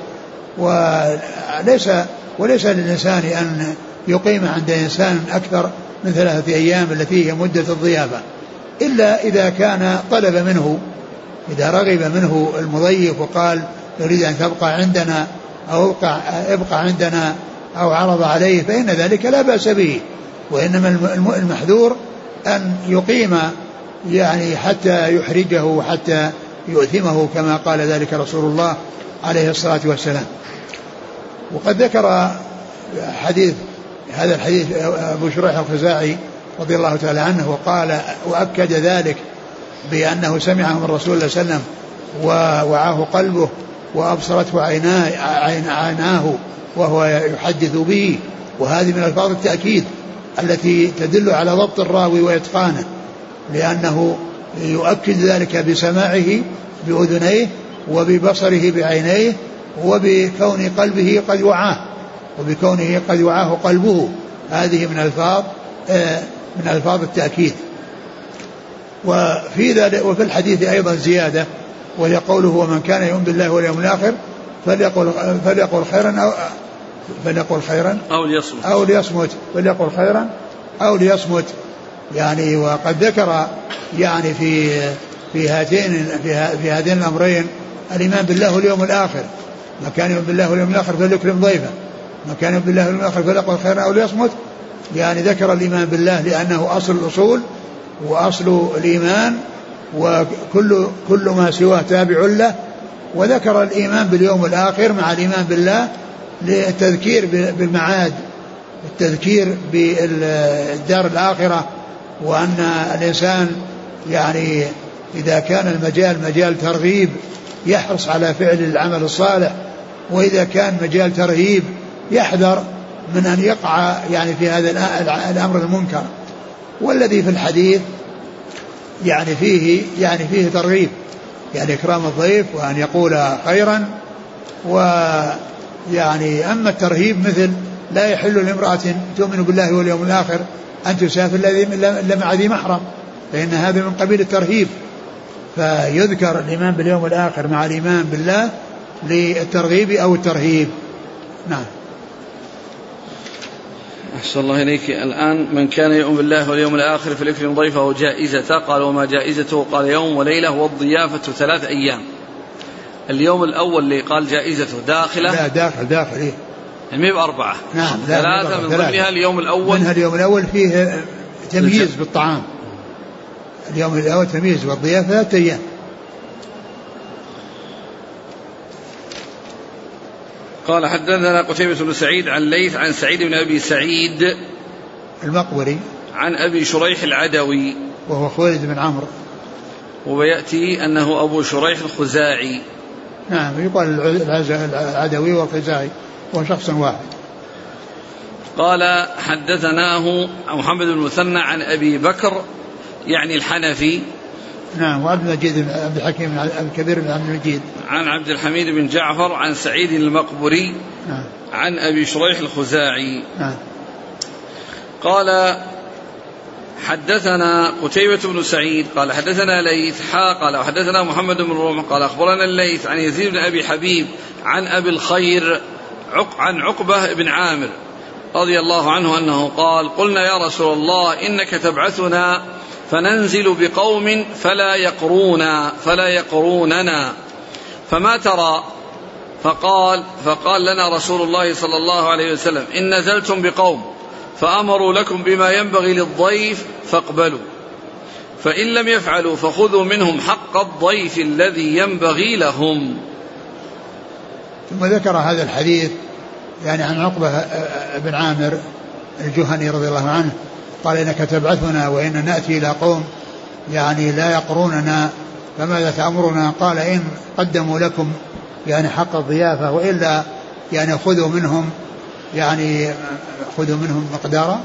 وليس وليس للإنسان أن يقيم عند إنسان أكثر من ثلاثة أيام التي هي مدة الضيافة إلا إذا كان طلب منه إذا رغب منه المضيف وقال يريد أن تبقى عندنا أو ابقى, عندنا أو عرض عليه فإن ذلك لا بأس به. وإنما المحذور أن يقيم يعني حتى يحرجه وحتى يؤثمه كما قال ذلك رسول الله عليه الصلاة والسلام. وقد ذكر حديث هذا الحديث أبو شريح الخزاعي رضي الله تعالى عنه وقال وأكد ذلك بأنه سمعه من رسول الله صلى الله عليه وسلم ووعاه قلبه وأبصرته عيناه, عيناه وهو يحدث به. وهذه من ألفاظ التأكيد التي تدل على ضبط الراوي وإتقانه لأنه يؤكد ذلك بسماعه بأذنيه وببصره بعينيه وبكون قلبه قد وعاه وبكونه قد وعاه قلبه. هذه من ألفاظ آه، من ألفاظ التأكيد. وفي ذلك وفي الحديث أيضا زيادة وهي قوله ومن كان يؤمن بالله واليوم الآخر فليقل فليقل خيرا أو فليقل خيرا أو ليصمت. أو ليصمت. فليقل خيرا أو ليصمت. يعني وقد ذكر يعني في في هاتين في, في هذين الأمرين الإيمان بالله واليوم الآخر. ما كان يؤمن بالله واليوم الآخر فليكرم ضيفه. ما كان يؤمن بالله واليوم الآخر فليقل خيرا أو ليصمت. يعني ذكر الإيمان بالله لأنه أصل الأصول وأصل الإيمان وكل كل ما سواه تابع له. وذكر الإيمان باليوم الآخر مع الإيمان بالله للتذكير بالمعاد التذكير بالدار الآخرة وأن الإنسان يعني إذا كان المجال مجال ترغيب يحرص على فعل العمل الصالح وإذا كان مجال ترهيب يحذر من أن يقع يعني في هذا الأمر المنكر. والذي في الحديث يعني فيه يعني فيه ترغيب يعني إكرام الضيف وأن يقول خيرا ويعني أما الترهيب مثل لا يحل لامرأة تؤمن بالله واليوم الآخر أن تسافر إلا مع ذي محرم فإن هذا من قبيل الترهيب. فيذكر الإيمان باليوم الآخر مع الإيمان بالله للترغيب أو الترهيب. نعم. أحسن الله إليك. الآن من كان يؤمن بالله واليوم الآخر فليكرم ضيفه جائزته قال وما جائزته؟ قال يوم وليلة والضيافة ثلاث أيام. اليوم الأول اللي قال جائزته داخلة؟ لا داخل داخل إيه. يعني بأربعة. نعم ثلاثة من ضمنها اليوم الأول. منها اليوم الأول فيه تمييز بالطعام. اليوم الأول تمييز والضيافة ثلاثة أيام. قال حدثنا قتيبة بن سعيد عن ليث عن سعيد بن أبي سعيد المقبري. عن أبي شريح العدوي. وهو خويلد بن عمرو. ويأتي أنه أبو شريح الخزاعي. نعم يقال العدوي والخزاعي. هو شخص واحد. قال حدثناه محمد بن المثنى عن أبي بكر يعني الحنفي نعم وعبد المجيد عبد الحكيم الكبير بن عبد المجيد. عن عبد الحميد بن جعفر عن سعيد المقبري نعم. عن أبي شريح الخزاعي. نعم. قال حدثنا قتيبة بن سعيد قال حدثنا ليث حا قال وحدثنا محمد بن روح قال أخبرنا الليث عن يزيد بن أبي حبيب عن أبي الخير عق عن عقبة بن عامر رضي الله عنه أنه قال قلنا يا رسول الله إنك تبعثنا فننزل بقوم فلا يقرونا فلا يقروننا. فما ترى؟ فقال فقال لنا رسول الله صلى الله عليه وسلم إن نزلتم بقوم فأمروا لكم بما ينبغي للضيف فاقبلوا. فإن لم يفعلوا فخذوا منهم حق الضيف الذي ينبغي لهم. ثم ذكر هذا الحديث يعني عن عقبة بن عامر الجهني رضي الله عنه قال إنك تبعثنا وإن نأتي إلى قوم يعني لا يقروننا فماذا تأمرنا؟ قال إن قدموا لكم يعني حق الضيافة وإلا يعني خذوا منهم يعني خذوا منهم مقدارا.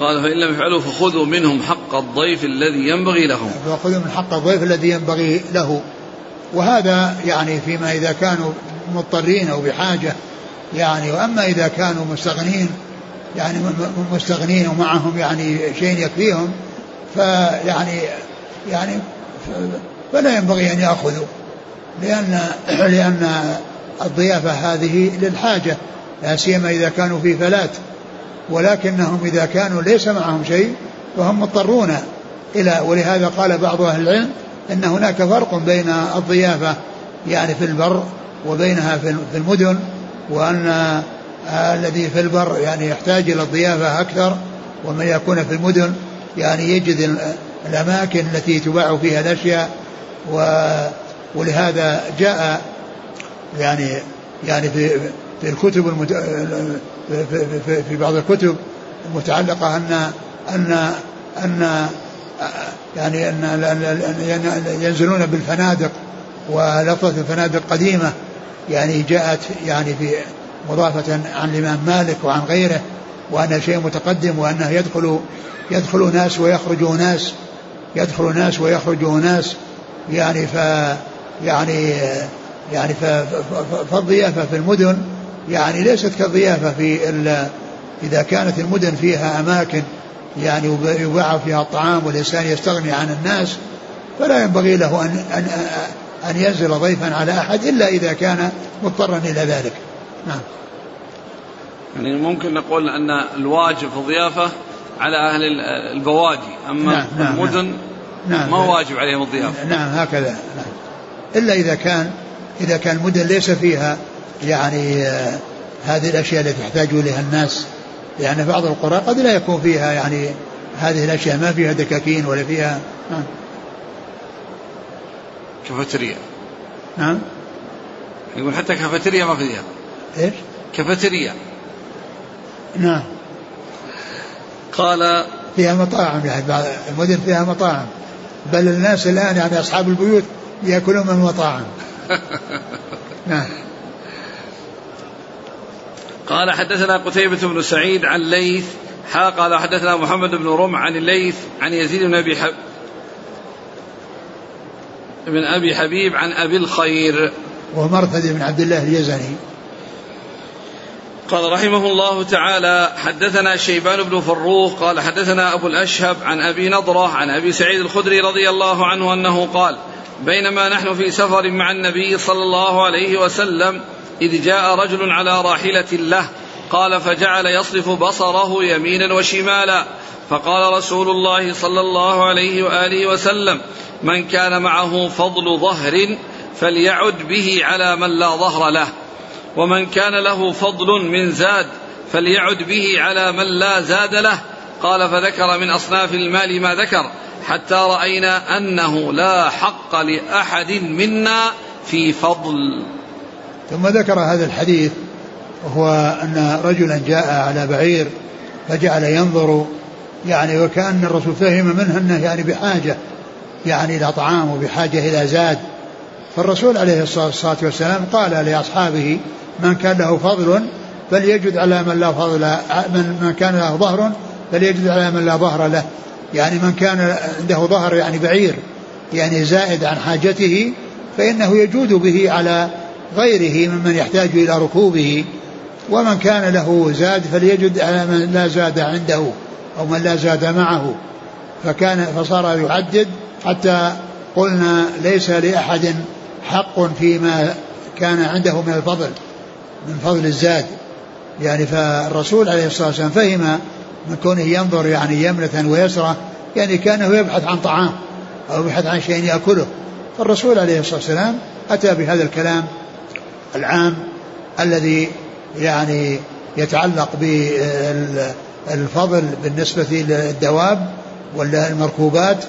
قال فإن لم يفعلوا فخذوا منهم حق الضيف الذي ينبغي لهم. فخذوا من حق الضيف الذي ينبغي له. وهذا يعني فيما إذا كانوا مضطرين أو بحاجة يعني وأما إذا كانوا مستغنين يعني مستغنين ومعهم يعني شيء يكفيهم فيعني يعني فلا ينبغي أن يأخذوا لأن لأن الضيافة هذه للحاجة لا سيما إذا كانوا في فلات ولكنهم إذا كانوا ليس معهم شيء فهم مضطرون إلى ولهذا قال بعض أهل العلم أن هناك فرق بين الضيافة يعني في البر وبينها في المدن وأن الذي في البر يعني يحتاج إلى الضيافة أكثر ومن يكون في المدن يعني يجد الأماكن التي تباع فيها الأشياء و ولهذا جاء يعني يعني في في الكتب المت... في, في, في بعض الكتب المتعلقة أن أن أن يعني أن ينزلون بالفنادق ولفظة الفنادق قديمة يعني جاءت يعني في مضافة عن الإمام مالك وعن غيره وأنها شيء متقدم وأنه يدخل يدخل ناس ويخرج ناس يدخل ناس ويخرج ناس يعني ف يعني يعني فالضيافة في المدن يعني ليست كالضيافة في إذا كانت المدن فيها أماكن يعني يباع فيها الطعام والإنسان يستغني عن الناس فلا ينبغي له أن أن أن ينزل ضيفا على أحد إلا إذا كان مضطرا إلى ذلك. نعم. يعني ممكن نقول أن الواجب في الضيافة على أهل البوادي أما نعم نعم المدن نعم. ما واجب عليهم الضيافة. نعم هكذا نعم. إلا إذا كان إذا كان المدن ليس فيها يعني آه هذه الأشياء التي يحتاج إليها الناس. يعني بعض القرى قد لا يكون فيها يعني هذه الأشياء ما فيها دكاكين ولا فيها نعم. كافيتيريا. نعم. يقول حتى كافيتيريا ما فيها. إيش؟ كافيتيريا. نعم. قال فيها مطاعم يعني المدن فيها مطاعم. بل الناس الآن يعني أصحاب البيوت يأكلون من المطاعم. نعم. قال حدثنا قتيبة بن سعيد عن ليث. حا قال حدثنا محمد بن رمع عن الليث عن يزيد بن أبي حب بن أبي حبيب عن أبي الخير. ومرثد بن عبد الله اليزني. قال رحمه الله تعالى حدثنا شيبان بن فروخ قال حدثنا أبو الأشهب عن أبي نضرة عن أبي سعيد الخدري رضي الله عنه أنه قال بينما نحن في سفر مع النبي صلى الله عليه وسلم إذ جاء رجل على راحلة له قال فجعل يصرف بصره يمينا وشمالا فقال رسول الله صلى الله عليه وآله وسلم من كان معه فضل ظهر فليعد به على من لا ظهر له. ومن كان له فضل من زاد فليعد به على من لا زاد له. قال فذكر من أصناف المال ما ذكر حتى رأينا أنه لا حق لأحد منا في فضل. ثم ذكر هذا الحديث وهو أن رجلا جاء على بعير فجعل ينظر يعني وكأن الرسول فهم منه أنه يعني بحاجة يعني إلى طعام وبحاجة إلى زاد. فالرسول عليه الصلاة والسلام قال لأصحابه من كان له فضل فليجد على من لا فضل من, من كان له ظهر فليجد على من لا ظهر له. يعني من كان عنده ظهر يعني بعير يعني زائد عن حاجته فإنه يجود به على غيره ممن يحتاج إلى ركوبه. ومن كان له زاد فليجد على من لا زاد عنده أو من لا زاد معه. فكان فصار يعدد حتى قلنا ليس لأحد حق فيما كان عنده من الفضل. من فضل الزاد. يعني فالرسول عليه الصلاة والسلام فهم من كونه ينظر يعني يمنة ويسرى يعني كأنه يبحث عن طعام أو يبحث عن شيء يأكله. فالرسول عليه الصلاة والسلام أتى بهذا الكلام العام الذي يعني يتعلق بالفضل بالنسبة للدواب ولا المركوبات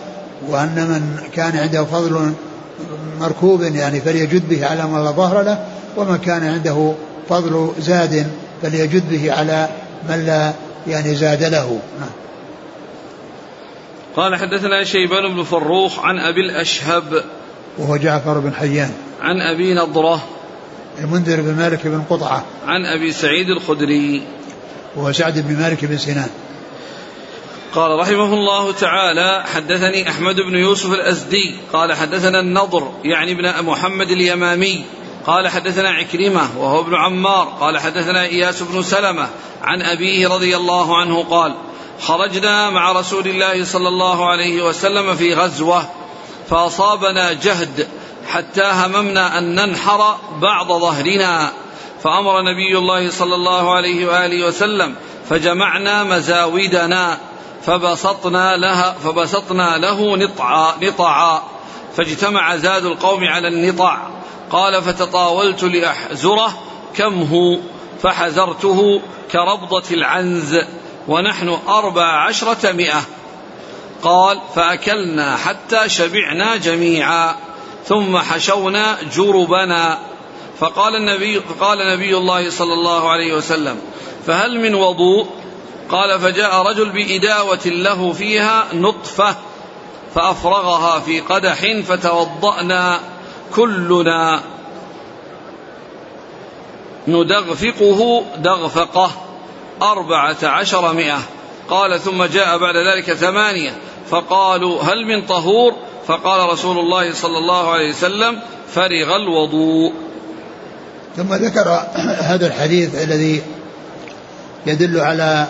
وأن من كان عنده فضل مركوب يعني فليجد به على من لا ظهر له ومن كان عنده فضل زاد فليجد به على من لا يعني زاد له. نعم. قال حدثنا شيبان بن فروخ عن أبي الأشهب وهو جعفر بن حيان. عن أبي نضرة المنذر بن مالك بن قطعة. عن أبي سعيد الخدري. وهو سعد بن مالك بن سنان. قال رحمه الله تعالى حدثني أحمد بن يوسف الأزدي. قال حدثنا النضر يعني ابن محمد اليمامي. قال حدثنا عكرمة وهو ابن عمار قال حدثنا إياس بن سلمة عن أبيه رضي الله عنه قال خرجنا مع رسول الله صلى الله عليه وسلم في غزوة فأصابنا جهد حتى هممنا أن ننحر بعض ظهرنا فأمر نبي الله صلى الله عليه وآله وسلم فجمعنا مزاودنا فبسطنا لها فبسطنا له نطعا نطعا فاجتمع زاد القوم على النطع قال فتطاولت لأحزره كم هو؟ فحزرته كربضة العنز ونحن أربع عشرة مئة. قال فأكلنا حتى شبعنا جميعا ثم حشونا جربنا. فقال النبي فقال نبي الله صلى الله عليه وسلم فهل من وضوء؟ قال فجاء رجل بإداوة له فيها نطفة فأفرغها في قدح فتوضأنا. كلنا ندغفقه دغفقة. أربعة عشر مئة. قال ثم جاء بعد ذلك ثمانية. فقالوا هل من طهور؟ فقال رسول الله صلى الله عليه وسلم فرغ الوضوء. ثم ذكر هذا الحديث الذي يدل على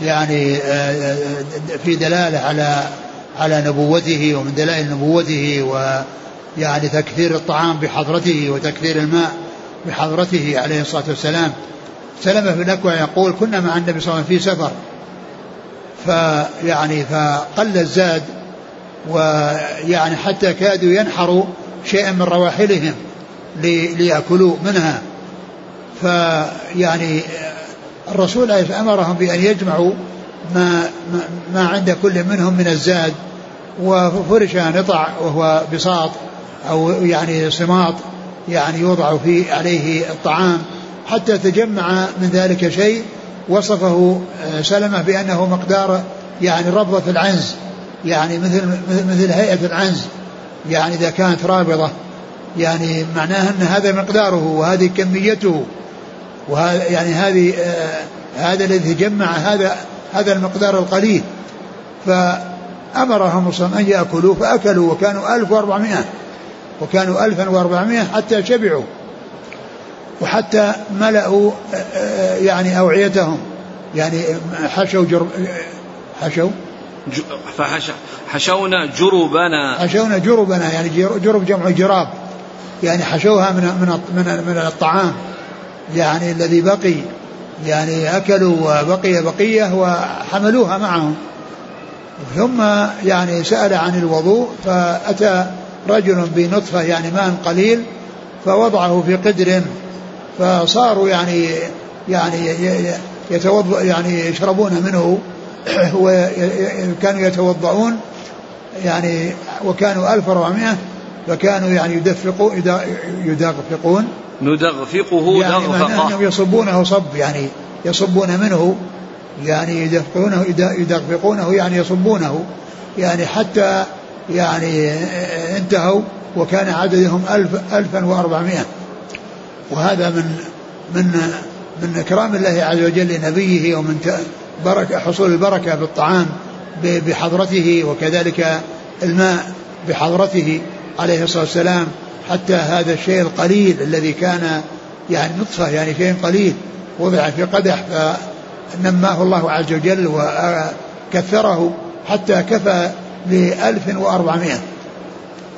يعني آه، آه، في دلالة على على نبوته ومن دلائل نبوته ويعني تكثير الطعام بحضرته وتكثير الماء بحضرته عليه الصلاة والسلام. سلمة بن الاكوع يقول كنا مع النبي صلى الله عليه وسلم في سفر. فيعني فقل الزاد ويعني حتى كادوا ينحروا شيئا من رواحلهم ليأكلوا منها. فيعني الرسول أمرهم بأن يجمعوا ما, ما عند كل منهم من الزاد. وفرش نطع وهو بساط. أو يعني صماط يعني يوضع فيه عليه الطعام حتى تجمع من ذلك شيء وصفه آه، سلمة بأنه مقدار يعني ربضة العنز يعني مثل مثل هيئة العنز يعني إذا كانت رابضة يعني معناه أن هذا مقداره وهذه كميته وهذا يعني هذه آه هذا الذي جمع هذا هذا المقدار القليل. فأمرهم أن يأكلوا فأكلوا وكانوا 1400 وكانوا 1400 حتى شبعوا وحتى ملأوا آه، آه، يعني أوعيتهم. يعني حشوا جرب حشوا؟ حشونا جربنا. حشونا جربنا يعني جرب جمع جراب. يعني حشوها من من من, من الطعام. يعني الذي بقي يعني أكلوا وبقي بقية وحملوها معهم. ثم يعني سأل عن الوضوء فأتى رجل بنطفة يعني ماء قليل فوضعه في قدر فصاروا يعني يعني يتوضا يعني يشربون منه وكانوا يتوضؤون يعني وكانوا 1400 فكانوا يعني يدفقوا يدغفقون. ندغفقه يعني أنهم يصبونه صب يعني يصبون منه يعني يدفقونه يدغفقونه يعني يصبونه يعني حتى يعني انتهوا وكان عددهم ألف ألفا وأربعمائة. وهذا من من من إكرام الله عز وجل لنبيه ومن بركة حصول البركة بالطعام بحضرته وكذلك الماء بحضرته عليه الصلاة والسلام. حتى هذا الشيء القليل الذي كان يعني نطفة يعني شيء قليل وضع في قدح فنماه الله عز وجل وكثره حتى كفى لألف وأربعمائة.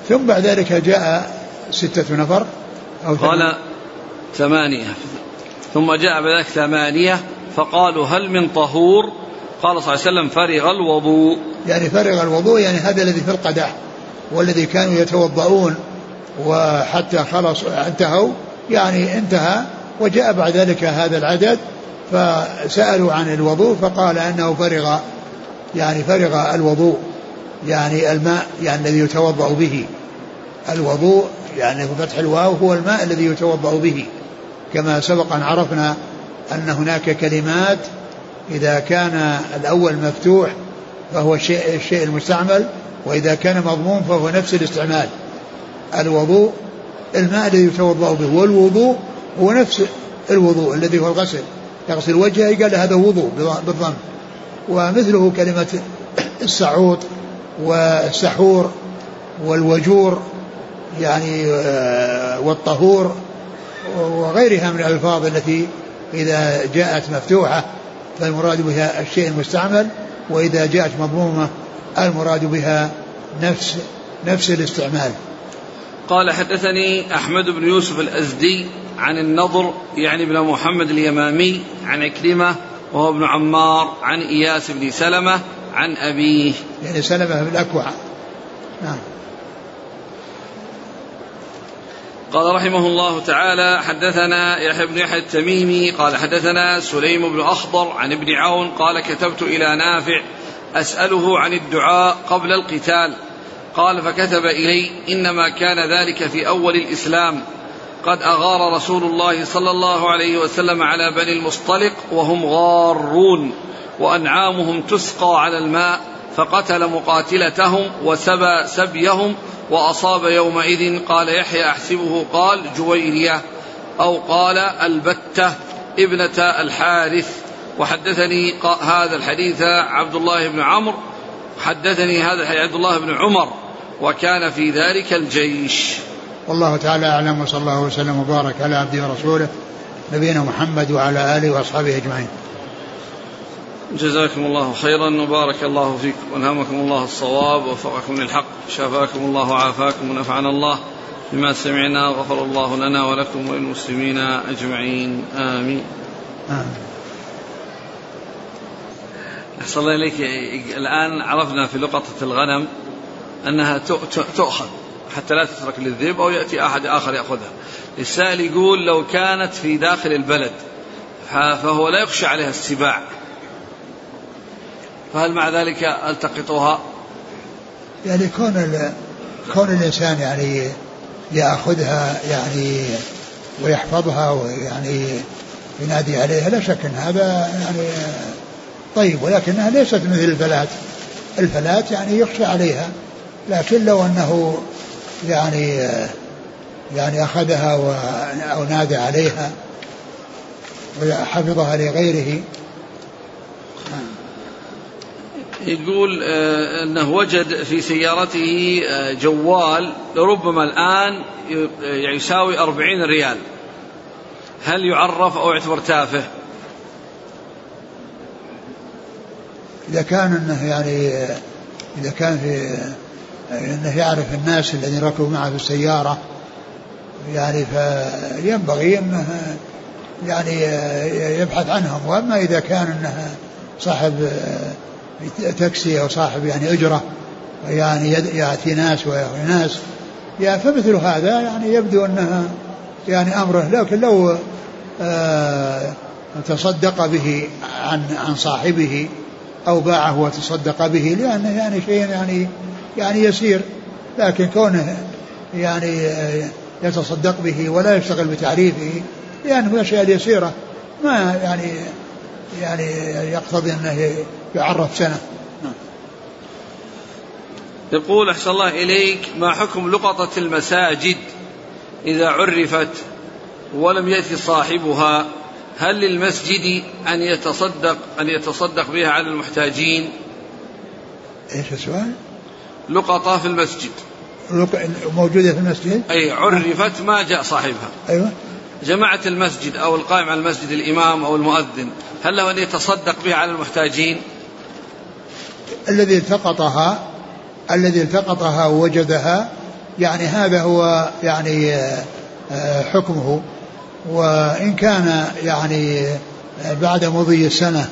ثم بعد ذلك جاء ستة نفر أو قال ثمانية. ثم جاء بذلك ثمانية فقالوا هل من طهور؟ قال صلى الله عليه وسلم فرغ الوضوء. يعني فرغ الوضوء يعني هذا الذي في القدح والذي كانوا يتوضؤون وحتى خلص انتهوا يعني انتهى وجاء بعد ذلك هذا العدد فسألوا عن الوضوء فقال أنه فرغ يعني فرغ الوضوء. يعني الماء يعني الذي يتوضأ به. الوضوء يعني بفتح الواو هو الماء الذي يتوضأ به. كما سبق أن عرفنا أن هناك كلمات إذا كان الأول مفتوح فهو الشيء, الشيء المستعمل وإذا كان مضموم فهو نفس الاستعمال. الوضوء الماء الذي يتوضأ به والوضوء هو نفس الوضوء الذي هو الغسل. يغسل وجهه قال هذا وضوء بالضم. ومثله كلمة السعوط. والسحور والوجور يعني آه، والطهور وغيرها من الألفاظ التي إذا جاءت مفتوحة فالمراد بها الشيء المستعمل وإذا جاءت مضمومة المراد بها نفس نفس الاستعمال. قال حدثني أحمد بن يوسف الأزدي عن النضر يعني بن محمد اليمامي عن عكرمة وهو ابن عمار عن إياس بن سلمة عن أبيه. يعني سلمة بن الأكوع. نعم. قال رحمه الله تعالى حدثنا يحيى بن يحيى التميمي قال حدثنا سليم بن أخضر عن ابن عون قال كتبت إلى نافع أسأله عن الدعاء قبل القتال. قال فكتب إلي إنما كان ذلك في أول الإسلام. قد أغار رسول الله صلى الله عليه وسلم على بني المصطلق وهم غارون. وأنعامهم تسقى على الماء فقتل مقاتلتهم وسبى سبيهم وأصاب يومئذ قال يحيى أحسبه قال جويرية أو قال البتة ابنة الحارث. وحدثني هذا الحديث عبد الله بن عمرو حدثني هذا الحديث عبد الله بن عمر وكان في ذلك الجيش. والله تعالى أعلم وصلى الله وسلم وبارك على عبده ورسوله نبينا محمد وعلى آله وأصحابه أجمعين. جزاكم الله خيرا وبارك الله فيكم والهمكم الله الصواب ووفقكم للحق شفاكم الله وعافاكم ونفعنا الله بما سمعنا غفر الله لنا ولكم وللمسلمين أجمعين آمين. آمين. أحسن الله إليك الآن عرفنا في لقطة الغنم أنها تؤخذ حتى لا تترك للذئب أو يأتي أحد آخر يأخذها السائل يقول لو كانت في داخل البلد فهو لا يخشى عليها السباع فهل مع ذلك التقطها؟ يعني كون كون الإنسان يعني يأخذها يعني ويحفظها ويعني ينادي عليها لا شك ان هذا يعني طيب ولكنها ليست مثل الفلات الفلات يعني يخشى عليها لكن لو أنه يعني يعني أخذها أو نادى عليها وحفظها لغيره يقول آه، أنه وجد في سيارته آه، جوال ربما الآن يساوي أربعين ريال هل يعرف أو يعتبر تافه؟ إذا كان إنه يعني إذا كان في إنه يعرف الناس الذين ركبوا معه في السيارة يعني فينبغي إنه يعني يبحث عنهم وأما إذا كان إنه صاحب تاكسي أو صاحب يعني اجره يعني ياتي ناس ويأوي ناس. يعني فمثل هذا يعني يبدو انها يعني أمره لكن لو آه تصدق به عن عن صاحبه أو باعه وتصدق به لأنه يعني شيء يعني يعني يسير. لكن كونه يعني آه، يتصدق به ولا يشتغل بتعريفه لأنه من الأشياء اليسيرة ما يعني يعني يقتضي أنه يعرف سنة. يقول أحسن الله إليك ما حكم لقطة المساجد إذا عرفت ولم يأتي صاحبها هل للمسجد أن يتصدق أن يتصدق بها على المحتاجين؟ إيش السؤال؟ لقطة في المسجد موجودة في المسجد؟ أي عرفت ما جاء صاحبها أيوة جماعة المسجد أو القائم على المسجد الإمام أو المؤذن هل له أن يتصدق بها على المحتاجين؟ الذي التقطها الذي التقطها ووجدها يعني هذا هو يعني آه، حكمه. وإن كان يعني بعد مضي السنة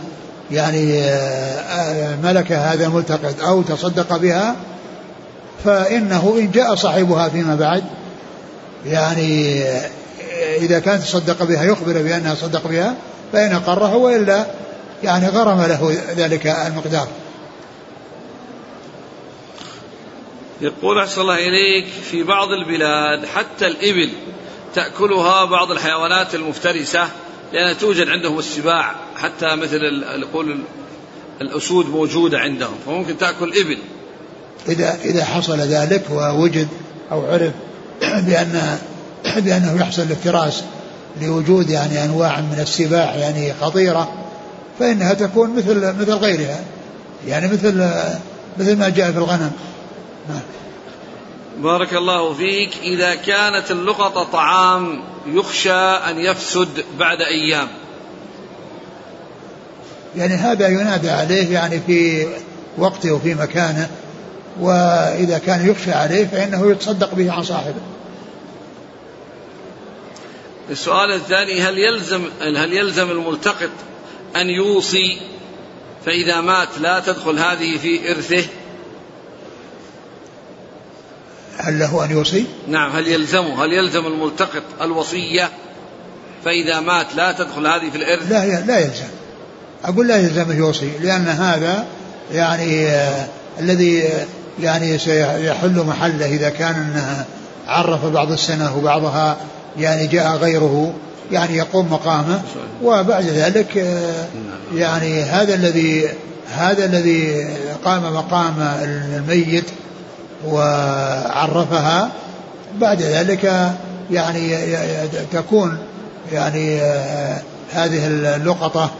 يعني آه، ملك هذا الملتقط أو تصدق بها فإنه إن جاء صاحبها فيما بعد يعني آه، إذا كان تصدق بها يخبر بأنها صدق بها فإن أقرها وإلا يعني غرم له ذلك المقدار. يقول أحسن الله إليك في بعض البلاد حتى الإبل تأكلها بعض الحيوانات المفترسة لأنها توجد عندهم السباع حتى مثل يقول الأسود موجودة عندهم فممكن تأكل إبل. إذا إذا حصل ذلك ووجد أو عرف بأن بأنه يحصل الافتراس لوجود يعني أنواع من السباع يعني خطيرة فإنها تكون مثل مثل غيرها يعني مثل مثل ما جاء في الغنم. بارك الله فيك. إذا كانت اللقطة طعام يخشى أن يفسد بعد أيام. يعني هذا ينادى عليه يعني في وقته وفي مكانه وإذا كان يخشى عليه فإنه يتصدق به عن صاحبه. السؤال الثاني هل يلزم هل يلزم الملتقط أن يوصي؟ فإذا مات لا تدخل هذه في إرثه. هل له أن يوصي؟ نعم هل يلزمه؟ هل يلزم الملتقط الوصية فإذا مات لا تدخل هذه في الإرث؟ لا لا يلزم. أقول لا يلزمه يوصي لأن هذا يعني آه الذي يعني سيحل محله إذا كان أنه عرف بعض السنة وبعضها يعني جاء غيره يعني يقوم مقامه. وبعد ذلك آه يعني هذا الذي هذا الذي قام مقام الميت وعرفها. بعد ذلك يعني تكون يعني هذه اللقطة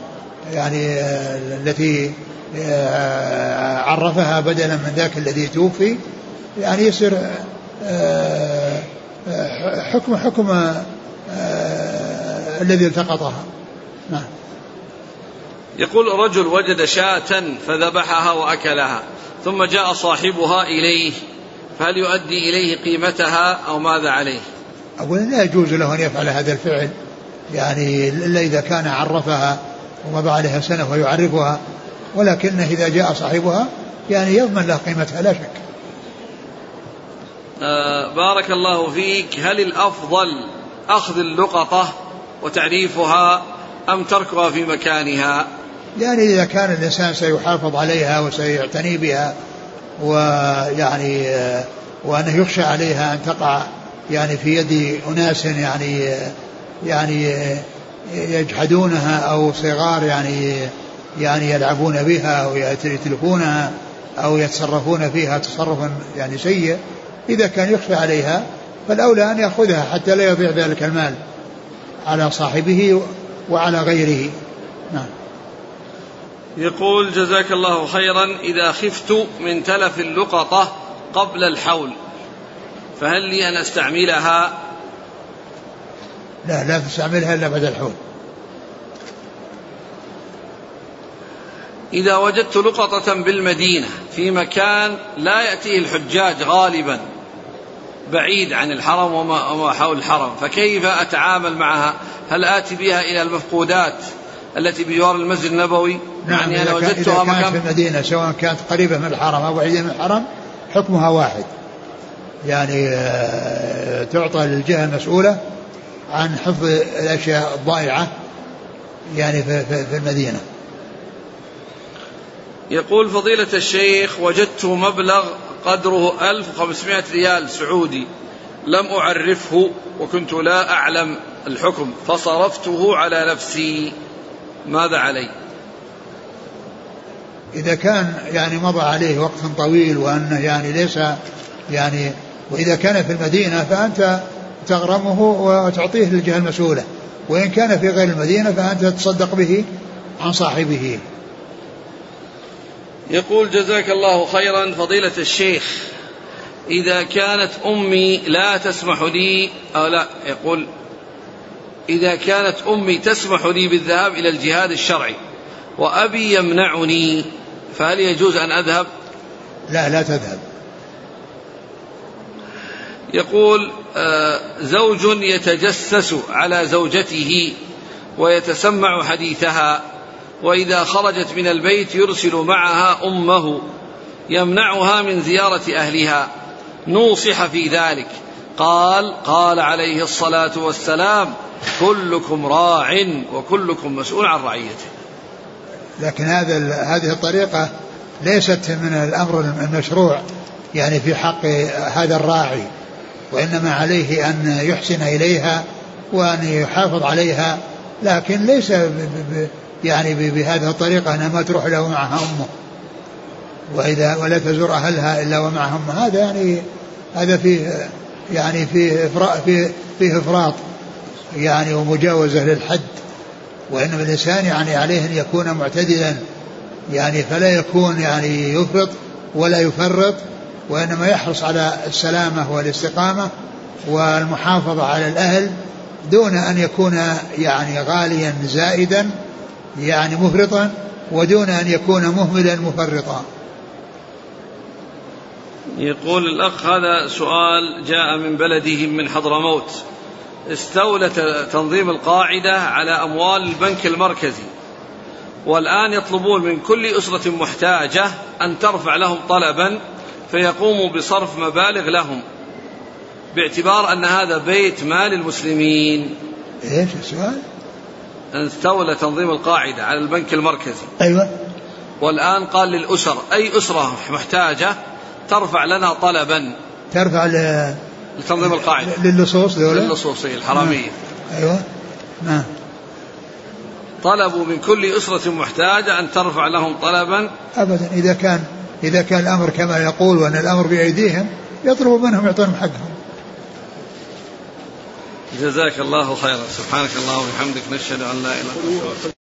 يعني التي عرفها بدلا من ذاك الذي توفي. يعني يصير حكم حكم الذي التقطها. نعم. يقول رجل وجد شاة فذبحها وأكلها ثم جاء صاحبها إليه. فهل يؤدي إليه قيمتها أو ماذا عليه؟ أقول لا يجوز له أن يفعل هذا الفعل. يعني إلا إذا كان عرفها ومضى عليها سنة ويعرفها ولكنه إذا جاء صاحبها يعني يضمن له قيمتها لا شك. آه بارك الله فيك. هل الأفضل أخذ اللقطة وتعريفها أم تركها في مكانها؟ يعني إذا كان الإنسان سيحافظ عليها وسيعتني بها ويعني وأنه يخشى عليها أن تقع يعني في يد أناس يعني يعني يجحدونها أو صغار يعني يعني يلعبون بها أو يتلفونها أو يتصرفون فيها تصرفا يعني سيء. إذا كان يخشى عليها فالأولى أن يأخذها حتى لا يضيع ذلك المال على صاحبه وعلى غيره. نعم. يقول جزاك الله خيرا إذا خفت من تلف اللقطة قبل الحول فهل لي أن أستعملها؟ لا لا تستعملها إلا بعد الحول. إذا وجدت لقطة بالمدينة في مكان لا يأتيه الحجاج غالبا بعيد عن الحرم وما حول الحرم فكيف أتعامل معها؟ هل آتي بها إلى المفقودات؟ التي بجوار المسجد النبوي. نعم يعني أنا وجدتها إذا كانت في المدينة سواء كانت قريبة من الحرم أو بعيدة من الحرم حكمها واحد. يعني آه، تعطى للجهة المسؤولة عن حفظ الأشياء الضائعة يعني في المدينة. يقول فضيلة الشيخ وجدت مبلغ قدره 1500 ريال سعودي. لم أعرفه وكنت لا أعلم الحكم فصرفته على نفسي. ماذا علي؟ إذا كان يعني مضى عليه وقت طويل وأنه يعني ليس يعني وإذا كان في المدينة فأنت تغرمه وتعطيه للجهة المسؤولة. وإن كان في غير المدينة فأنت تتصدق به عن صاحبه. يقول جزاك الله خيرا فضيلة الشيخ إذا كانت أمي لا تسمح لي أو لا يقول إذا كانت أمي تسمح لي بالذهاب إلى الجهاد الشرعي وأبي يمنعني فهل يجوز أن أذهب؟ لا لا تذهب. يقول آه، زوج يتجسس على زوجته ويتسمع حديثها وإذا خرجت من البيت يرسل معها أمه يمنعها من زيارة أهلها. نوصح في ذلك. قال قال عليه الصلاة والسلام كلكم راع وكلكم مسؤول عن رعيته. لكن هذا هذه الطريقة ليست من الأمر المشروع يعني في حق هذا الراعي وإنما عليه أن يحسن إليها وأن يحافظ عليها لكن ليس يعني بهذه الطريقة أنها ما تروح إلا ومعها أمه. وإذا ولا تزور أهلها إلا ومعها أمه. هذا يعني هذا فيه يعني فيه فيه, فيه إفراط يعني ومجاوزة للحد وإنما الإنسان يعني عليه أن يكون معتدلا يعني فلا يكون يعني يفرط ولا يفرط وإنما يحرص على السلامة والاستقامة والمحافظة على الأهل دون أن يكون يعني غاليا زائدا يعني مفرطا ودون أن يكون مهملا مفرطا. يقول الأخ هذا سؤال جاء من بلده من حضرموت. استولت تنظيم القاعدة على أموال البنك المركزي. والآن يطلبون من كل أسرة محتاجة أن ترفع لهم طلبا فيقوموا بصرف مبالغ لهم. باعتبار أن هذا بيت مال المسلمين. إيش السؤال؟ استولى تنظيم القاعدة على البنك المركزي. أيوه. والآن قال للأسر أي أسرة محتاجة؟ ترفع لنا طلبا. ترفع ل... لتنظيم القاعدة. للصوص ذولا للصوصية الحرامية. أيوه. نعم. طلبوا من كل أسرة محتاجة أن ترفع لهم طلبا. ابدا. إذا كان إذا كان الأمر كما يقول وأن الأمر بأيديهم يطلبوا منهم يعطونهم حقهم. جزاك الله خيرا. سبحانك اللهم وبحمدك نشهد أن لا إله إلا أنت.